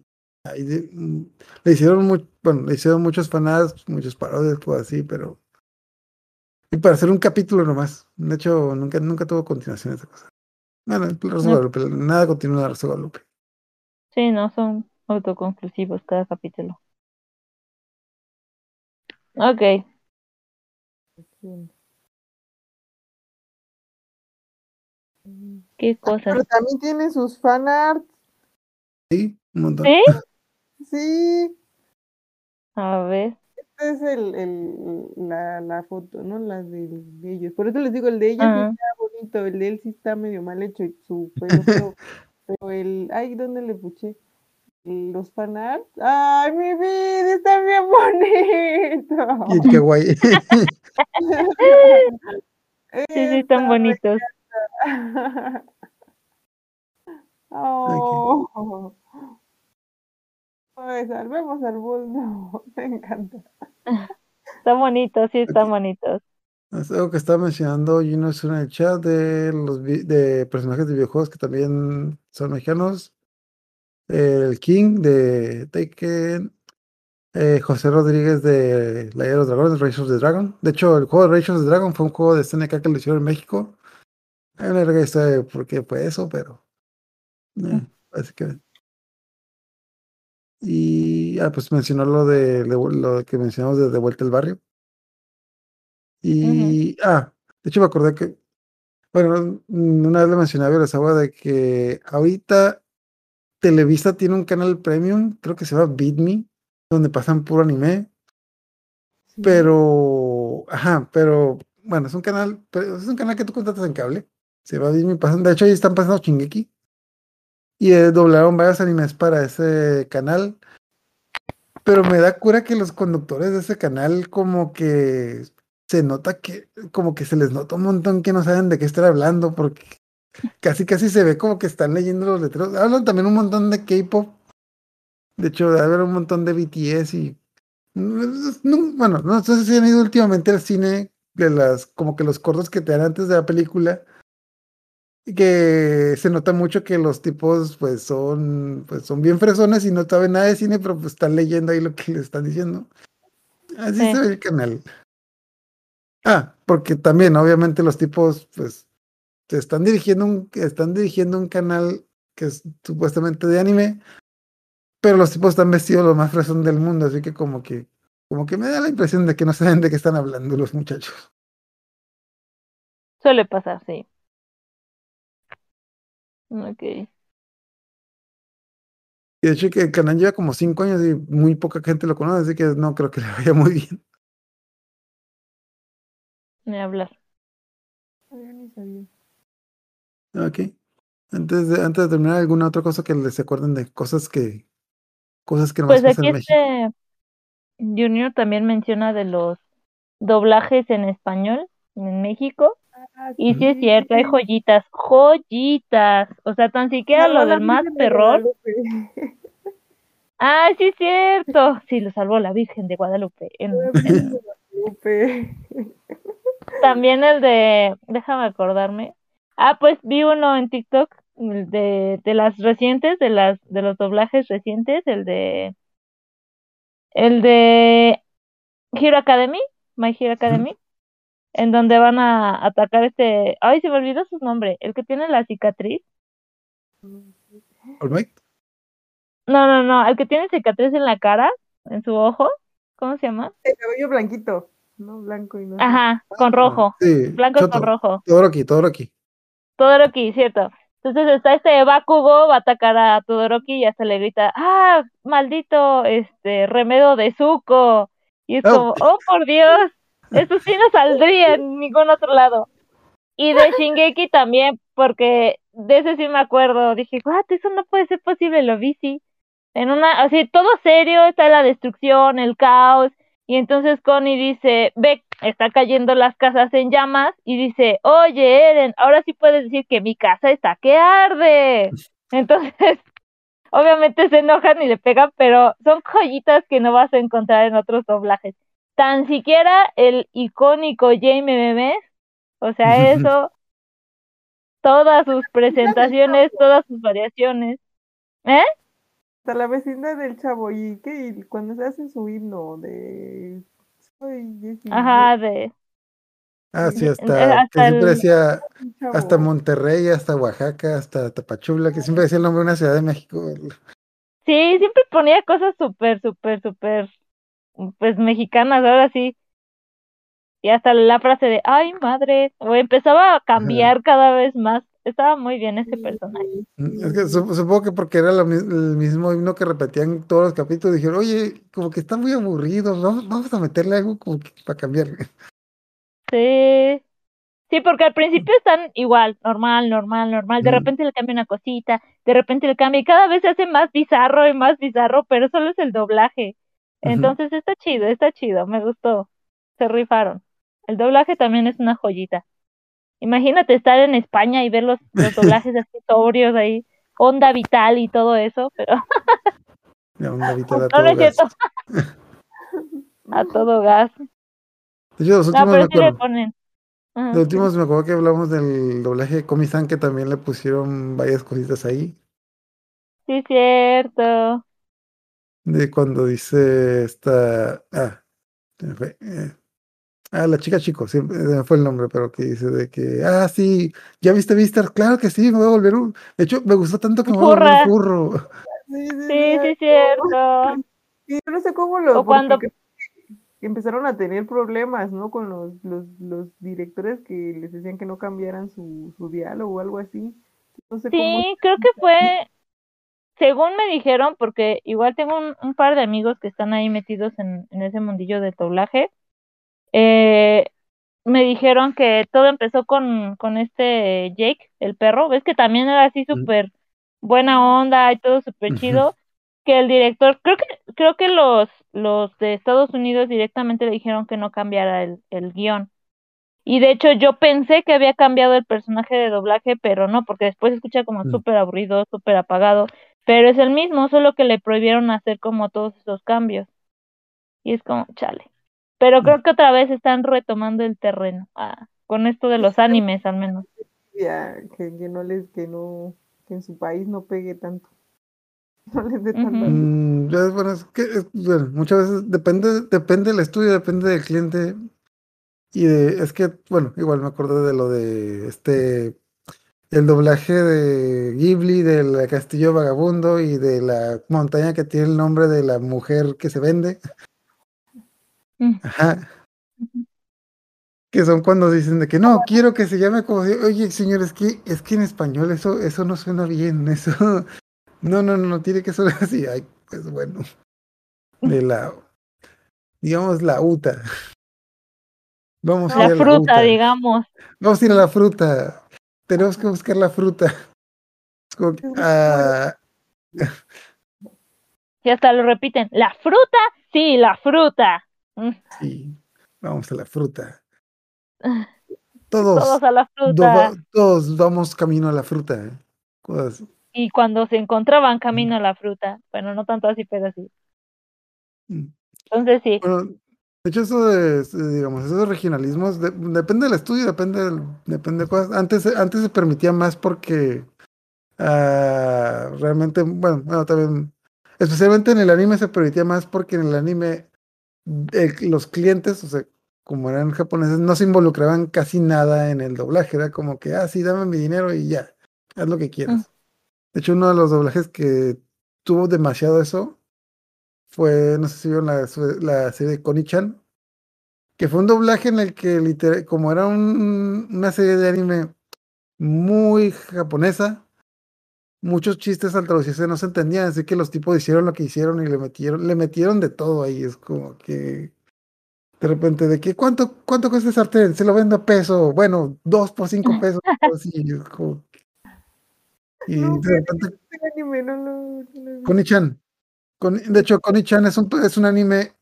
de- le hicieron bueno, le hicieron muchos fans, muchos parodias, cosas así, pero y para hacer un capítulo nomás. De hecho, nunca, nunca tuvo continuación esa cosa. Bueno, el Rosa de No. Guadalupe, nada continúa la Rosa de Guadalupe. Sí, no, son autoconclusivos cada capítulo. Ok. ¿Qué cosas? Pero también tiene sus fanarts, Sí, un montón. ¿Sí? sí. A ver. Este es el, el, la, la foto, ¿no? La de, de ellos. Por eso les digo, el de ella sí está bonito, el de él sí está medio mal hecho y su pelo. Pero el, ay, ¿dónde le puché? Los fanarts. ¡Ay, mi vida! Está bien bonito. Y qué guay. Sí, sí, están bonitos. Oh. Salvemos al mundo. Me encanta. Están bonitos, sí, están bonitos. Es algo que estaba mencionando Gino es en el chat de los de personajes de videojuegos que también son mexicanos. El King de Taken, eh, José Rodríguez de La Era de los Dragones, Rage of the Dragon. De hecho, el juego de Rage of the Dragon fue un juego de SNK que lo hicieron en México. Hay una larga historia de por qué fue eso, pero. eh, básicamente. Y ah, pues mencionó lo de, de- lo que mencionamos de De Vuelta al Barrio. Y, ah, de hecho me acordé que, bueno, mm, una vez le mencioné a Verazawa de que ahorita Televisa tiene un canal premium, creo que se llama Beat Me, donde pasan puro anime, Sí. pero, ajá, pero, bueno, es un canal, es un canal que tú contratas en cable, Se va Disney pasando. De hecho, ahí están pasando Shingeki. Y eh, doblaron varios animes para ese canal. Pero me da cura que los conductores de ese canal como que se nota que, como que se les nota un montón que no saben de qué estar hablando, porque casi casi se ve como que están leyendo los letreros. Hablan también un montón de K-pop. De hecho, de haber un montón de BTS y. no- bueno, no sé si han ido últimamente al cine de las, como que los cortos que te dan antes de la película. Y que se nota mucho que los tipos, pues, son, pues, son bien fresones y no saben nada de cine, pero pues están leyendo ahí lo que les están diciendo. Así Sí. se ve el canal. Ah, porque también, obviamente, los tipos, pues, se están dirigiendo un, están dirigiendo un canal que es supuestamente de anime, pero los tipos están vestidos lo más fresón del mundo, así que como que, como que me da la impresión de que no saben de qué están hablando los muchachos. Suele pasar, sí. Ok. Y de hecho que el canal lleva como cinco años y muy poca gente lo conoce, así que no creo que le vaya muy bien. Ni hablar. Yo ni sabía. Ok. Antes de, antes de terminar, ¿alguna otra cosa que les acuerden de cosas que, cosas que nomás Pues aquí en este Junior también menciona de los doblajes en español en México. Ah, Y sí es cierto, hay joyitas, joyitas. O sea, tan siquiera Salvó lo del más Virgen de. Ah, sí es cierto. Sí, lo salvó la Virgen de Guadalupe. En- en- También el de, déjame acordarme. Ah, pues vi uno en TikTok de, de las recientes, de las, de los doblajes recientes, el de, el de Hero Academy, My Hero Academy, en donde van a atacar este, ay, se me olvidó su nombre, el que tiene la cicatriz. All right. No, no, no, el que tiene cicatriz en la cara, en su ojo, ¿cómo se llama? El cabello blanquito. No blanco y no. Ajá, con rojo, Sí, blanco Choto, con rojo. Todoroki, Todoroki. Todoroki, cierto. Entonces está este Bakugo, va a atacar a Todoroki y hasta le grita, ah, maldito, este, remedio de Zuko. Y es Oh. como, oh, por Dios, eso sí no saldría en ningún otro lado. Y de Shingeki también, porque de ese sí me acuerdo. Dije, what, eso no puede ser posible, lo vi, sí. En una, así, todo serio, está la destrucción, el caos. Y entonces Connie dice, ve, está cayendo las casas en llamas. Y dice, oye, Eren, ahora sí puedes decir que mi casa está que arde. Entonces, obviamente se enojan y le pegan, pero son joyitas que no vas a encontrar en otros doblajes. Tan siquiera el icónico Jaime Memes, o sea, eso, todas sus presentaciones, todas sus variaciones. ¿Eh? Hasta la vecina del chavo y que y cuando se hace su himno de soy Ajá, de... Ah, sí, Eh, hasta, que hasta siempre el- decía hasta Monterrey, hasta Oaxaca, hasta Tapachula, que siempre decía el nombre de una ciudad de México. Sí, siempre ponía cosas súper, súper, súper, pues mexicanas, ahora sí. Y hasta la frase de, ay, madre, o empezaba a cambiar cada vez más. Estaba muy bien ese personaje. Mm, Es que sup- supongo que porque era lo mi- el mismo himno que repetían todos los capítulos, dijeron, oye, como que está muy aburrido, vamos, vamos a meterle algo como que para cambiar. Sí. Sí, porque al principio están igual, normal, normal, normal. De Mm. repente le cambia una cosita, de repente le cambia y cada vez se hace más bizarro y más bizarro, pero solo es el doblaje. Entonces está chido, está chido, me gustó. Se rifaron. El doblaje también es una joyita. Imagínate estar en España y ver los, los doblajes así sobrios ahí, onda vital y todo eso, pero Ya, una vida de no, todo no gas. A todo gas. De hecho, los No, últimos, me pero sí le ponen. Ajá, los últimos me acuerdo que hablamos del doblaje de Komi-san, que también le pusieron varias cositas ahí. Sí, cierto. De cuando dice esta. Ah, se me fue, eh, ah, la chica chico, siempre se me fue el nombre, pero que dice de que, ah, sí, ¿ya viste Vistar? Claro que sí, me voy a volver un. De hecho, me gustó tanto que me voy a volver un furro. Sí, sí, Sí, sí, cierto. Y yo no sé cómo lo. O cuando- empezaron a tener problemas, ¿no? Con los, los, los directores que les decían que no cambiaran su, su diálogo o algo así. No sé cómo. Sí, creo que fue, según me dijeron, porque igual tengo un, un par de amigos que están ahí metidos en, en ese mundillo de doblaje, eh, me dijeron que todo empezó con, con este Jake, el perro. ¿Ves que también era así súper buena onda y todo súper chido? Que el director, creo que, creo que los, los de Estados Unidos directamente le dijeron que no cambiara el, el guion. Y de hecho yo pensé que había cambiado el personaje de doblaje, pero no, porque después se escucha como Mm. súper aburrido, súper apagado. Pero es el mismo, solo que le prohibieron hacer como todos esos cambios. Y es como, chale. Pero creo que otra vez están retomando el terreno. Ah, con esto de los animes, al menos. Ya, que, que no les, que no, que en su país no pegue tanto. No les dé tanto. Mm, ya, bueno, es que es- bueno, muchas veces depende, depende del estudio, depende del cliente. Y de, es que, bueno, igual me acordé de lo de este, el doblaje de Ghibli, del Castillo Vagabundo y de la montaña que tiene el nombre de la mujer que se vende. Ajá. Que son cuando dicen de que no, quiero que se llame como si, oye, señor, es que, es que en español eso, eso no suena bien, eso, no, no, no, no tiene que sonar así, ay, pues bueno, de la, digamos, la UTA. Vamos a ir a la fruta, UTA. digamos. Vamos a ir a la fruta. Tenemos que buscar la fruta. Como que, ah, Y hasta lo repiten. ¿La fruta? Sí, la fruta. Mm, sí, vamos a la fruta. Todos, Todos a la do- fruta. todos vamos camino a la fruta. ¿eh? Cosas así. Y cuando se encontraban camino a la fruta. Bueno, no tanto así, pero sí. Mm. Entonces sí. Bueno, de hecho, eso de, eh, digamos, esos regionalismos, de- depende del estudio, depende, del- depende de cosas. Antes, antes se permitía más porque ah, realmente, bueno, bueno, también, especialmente en el anime se permitía más porque en el anime eh, los clientes, o sea, como eran japoneses, no se involucraban casi nada en el doblaje. Era como que, ah, sí, dame mi dinero y ya, haz lo que quieras. De hecho, uno de los doblajes que tuvo demasiado eso fue, no sé si vieron la, la serie de Connie-chan, que fue un doblaje en el que, literal, como era un- una serie de anime muy japonesa, muchos chistes al traducirse no se entendían, así que los tipos hicieron lo que hicieron y le metieron, le metieron de todo ahí. Es como que de repente, de que ¿cuánto, cuánto cuesta ese sartén? Se lo vendo a peso, bueno, dos por cinco pesos, así, es como- y No, de repente Este anime no lo. Connie-chan. Con- de hecho, Connie-chan es un, es un anime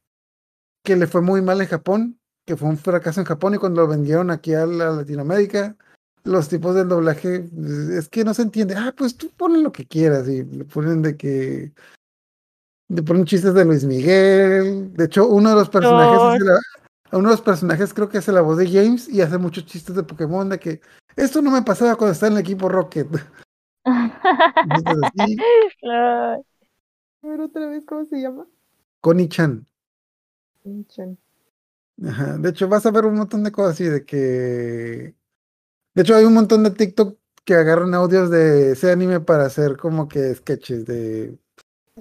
que le fue muy mal en Japón, que fue un fracaso en Japón y cuando lo vendieron aquí a la Latinoamérica, los tipos del doblaje, es que no se entiende. Ah, pues tú pones lo que quieras y le ponen de que... Le ponen chistes de Luis Miguel. De hecho, uno de los personajes la- uno de los personajes creo que hace la voz de James y hace muchos chistes de Pokémon de que esto no me pasaba cuando estaba en el equipo Rocket. A ver otra vez, ¿cómo se llama? Connie-chan. Chan. Ajá, De hecho, vas a ver un montón de cosas así de que. De hecho, hay un montón de TikTok que agarran audios de ese anime para hacer como que sketches de.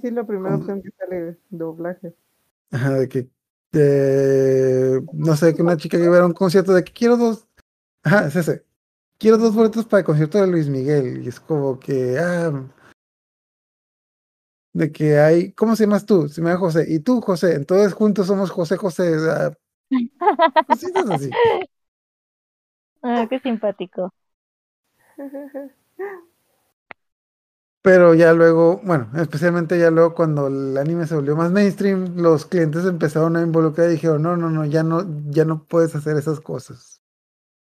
Sí, es la primera ¿Cómo? opción que sale doblaje. Ajá, de que. de- no sé, que una chica que iba a un concierto de que quiero dos. Ajá, es ese. Quiero dos boletos para el concierto de Luis Miguel. Y es como que. Ah, de que hay. ¿Cómo se llamas tú? Se me llama José. Y tú, José. Entonces juntos somos José José. ah, cositas así. Ah, qué simpático. Pero ya luego, bueno, especialmente ya luego cuando el anime se volvió más mainstream, los clientes empezaron a involucrar y dijeron, no, no, no, ya no, ya no puedes hacer esas cosas.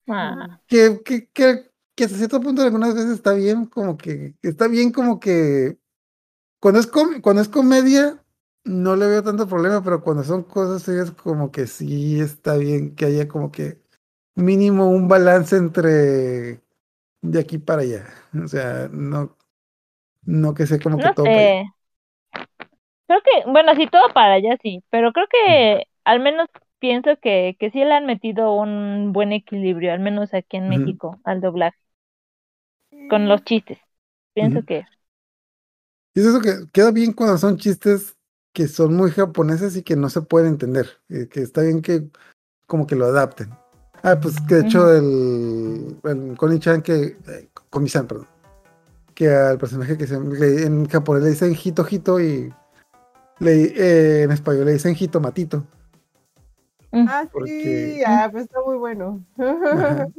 Ah, Que, que, que, que hasta cierto punto algunas veces está bien, como que, está bien como que cuando es com- cuando es comedia, no le veo tanto problema, pero cuando son cosas serias, como que sí está bien que haya como que mínimo un balance entre de aquí para allá. O sea, no, no que sea como que no todo para allá. sé. Creo que, bueno, sí, todo para allá sí, pero creo que al menos pienso que, que sí le han metido un buen equilibrio, al menos aquí en. México, al doblaje, con los chistes. Pienso Ujú. que Y es eso que queda bien cuando son chistes que son muy japoneses y que no se pueden entender. eh, que está bien que como que lo adapten. Ah, pues que de hecho el, el Connie-chan que... eh, Komi-san, perdón. Que al personaje que se, le- en japonés le dicen Hito Hito y le- eh, en español le dicen Hito Matito. Ah, sí, ah, pues está muy bueno. Ajá.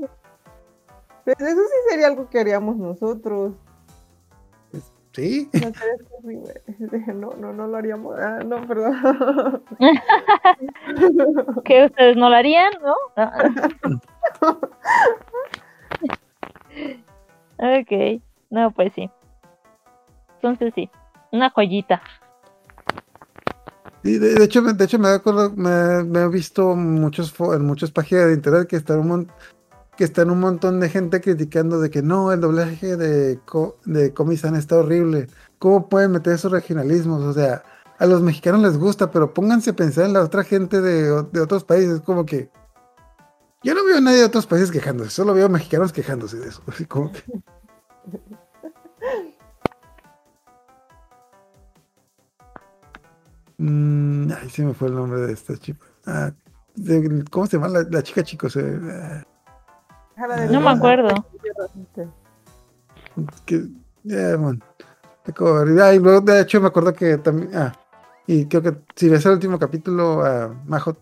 Pues eso sí sería algo que haríamos nosotros. Sí, No, no, no, lo haríamos. Ah, no, perdón. ¿Que ustedes no lo harían, no? Ah. ok, no, pues sí. Entonces sí, una joyita. Y de, de hecho, me- de hecho me, he acuerdo- me, me he visto muchos fo- en muchas páginas de internet que están un mon- que están un montón de gente criticando de que no, el doblaje de, Co- de Komi-san está horrible. ¿Cómo pueden meter esos regionalismos? O sea, a los mexicanos les gusta, pero pónganse a pensar en la otra gente de, de otros países. Como que yo no veo a nadie de otros países quejándose, solo veo mexicanos quejándose de eso. Así como que- Mm, ay, se me fue el nombre de esta chica. Ah, ¿Cómo se llama la, chica, chicos? Eh, ah, No me acuerdo. que, bueno. Ah, y luego, de hecho, me acuerdo que también. Ah, y creo que si ves el último capítulo, a Majo,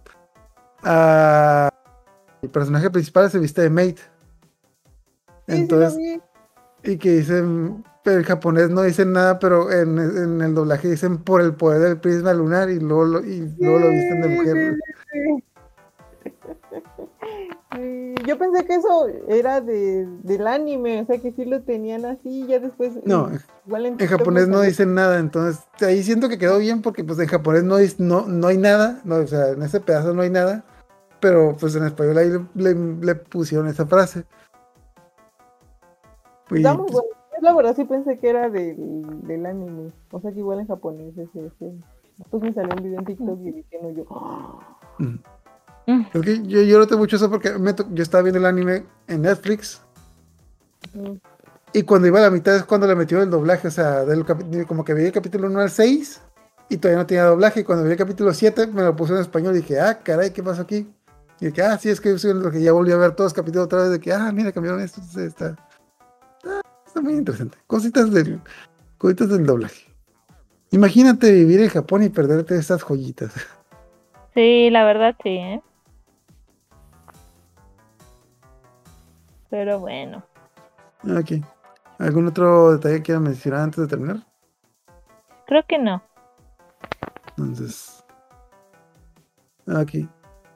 ah, el personaje principal se viste de maid. Sí, sí lo Entonces, vi. y que dicen, en japonés no dicen nada, pero en, en el doblaje dicen por el poder del prisma lunar y luego lo, y luego lo visten de Sí, mujer. sí, sí, sí. Sí, Yo pensé que eso era de, del anime, o sea que sí lo tenían así, ya después. No, eh, igual En TikTok japonés no dicen nada, entonces ahí siento que quedó bien porque pues en japonés no, no, no hay nada, no, o sea, en ese pedazo no hay nada, pero pues en español ahí le, le- le pusieron esa frase. Y, Está muy pues, bueno. Yo la verdad sí pensé que era del, del anime, o sea que igual en japonés ese, ese. Después me salió un video en TikTok y dije, no, yo. mm. Mm. Es que yo, yo noté mucho eso porque me yo estaba viendo el anime en Netflix mm, y cuando iba a la mitad es cuando le metió el doblaje, o sea, del como que vi el capítulo 1 al 6 y todavía no tenía doblaje y cuando vi el capítulo 7 me lo puso en español y dije, ah, caray, ¿qué pasó aquí? Y dije, ah, sí, es que soy lo que ya volví a ver todos los capítulos otra vez de que, ah, mira, cambiaron esto, entonces está, está muy interesante. Cositas del, cositas del doblaje. Imagínate vivir en Japón y perderte estas joyitas. Sí, la verdad sí, ¿eh? Pero bueno. Ok. ¿Algún otro detalle que quieran mencionar antes de terminar? Creo que no. Entonces. Aquí.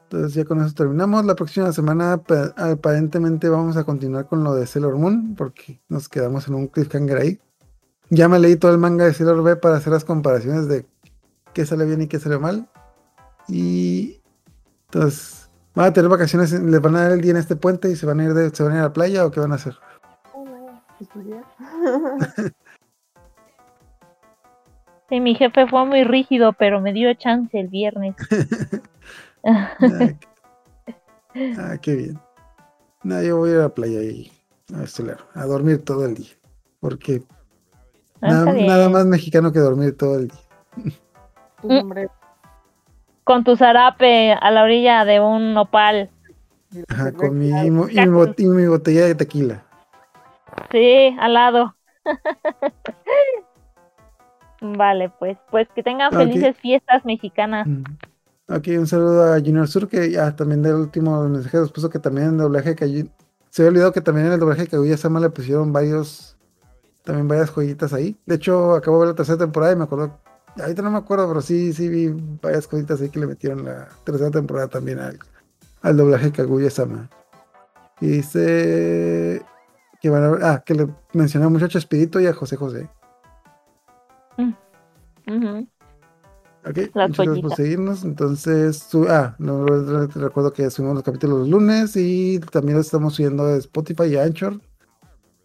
Entonces ya con eso terminamos. La próxima semana pa- aparentemente vamos a continuar con lo de Sailor Moon. Porque nos quedamos en un cliffhanger ahí. Ya me leí todo el manga de Sailor B para hacer las comparaciones de qué sale bien y qué sale mal. Y entonces van a tener vacaciones, les van a dar el día en este puente y se van a ir de, se van a ir a la playa o qué van a hacer. Sí, mi jefe fue muy rígido, pero me dio chance el viernes. Ah, qué- ah, qué bien. No, yo voy a ir a la playa y a, estudiar, a dormir todo el día. Porque Ah, nada, más mexicano que dormir todo el día. Tu nombre. Con tu zarape a la orilla de un nopal. Ajá, con mi, y, mo- y mi bot- y mi botella de tequila. Sí, al lado. vale, pues, pues que tengan felices fiestas mexicanas. Mm. Aquí un saludo a Junior Sur, que ya también del último mensaje nos puso que también en el doblaje Kaguya- Se había olvidado que también en el doblaje de Kaguya Sama le pusieron varios. También varias joyitas ahí. De hecho, acabo de ver la tercera temporada y me acuerdo. Ahorita no me acuerdo, pero sí, sí vi varias cositas ahí que le metieron la tercera temporada también al, al doblaje Kaguya Sama. Y dice. Que van a Ah, que le mencioné a muchacho Espíritu y a José José. Ujú. Ok, Las muchas gracias por seguirnos. Entonces, su- ah, no, no, te recuerdo que subimos los capítulos los lunes y también los estamos subiendo de Spotify y Anchor.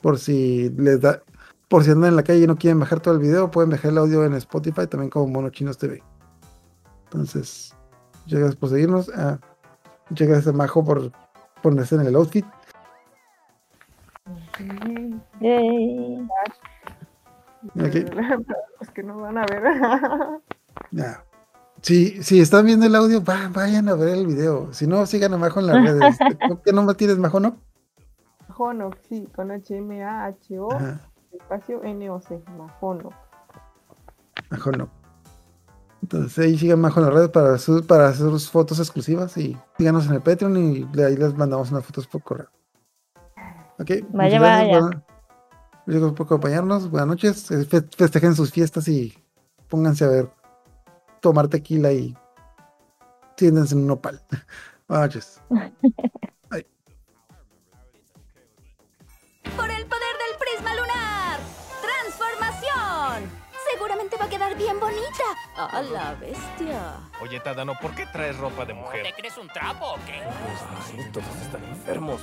Por si les da, por si andan en la calle y no quieren bajar todo el video, pueden bajar el audio en Spotify también como Mono Chinos TV. Entonces, muchas gracias por seguirnos. Ah, muchas gracias a Majo por ponerse en el outfit. Sí, Yay. Ok. Los que no van a ver. Ya. Si, si están viendo el audio, va- vayan a ver el video. Si no, sigan a Majo en las redes. ¿Qué nombre tienes, Majo, no? Mahono, sí, con H-M-A-H-O, Ajá. Espacio N-O-C, Mahono. Mejor no. Entonces ahí sigan las redes para, su- para hacer sus fotos exclusivas y síganos en el Patreon y de ahí les mandamos unas fotos por correo. Ok. muchas Vaya, gracias, vaya. Muchas gracias por acompañarnos. Buenas noches. eh, fe- Festejen sus fiestas y pónganse a ver tomar tequila y tiéndense en un nopal. Buenas noches. bien bonita. ¡A la bestia! Oye, Tadano, ¿por qué traes ropa de mujer? ¿Te crees un trapo o qué? Todos están enfermos.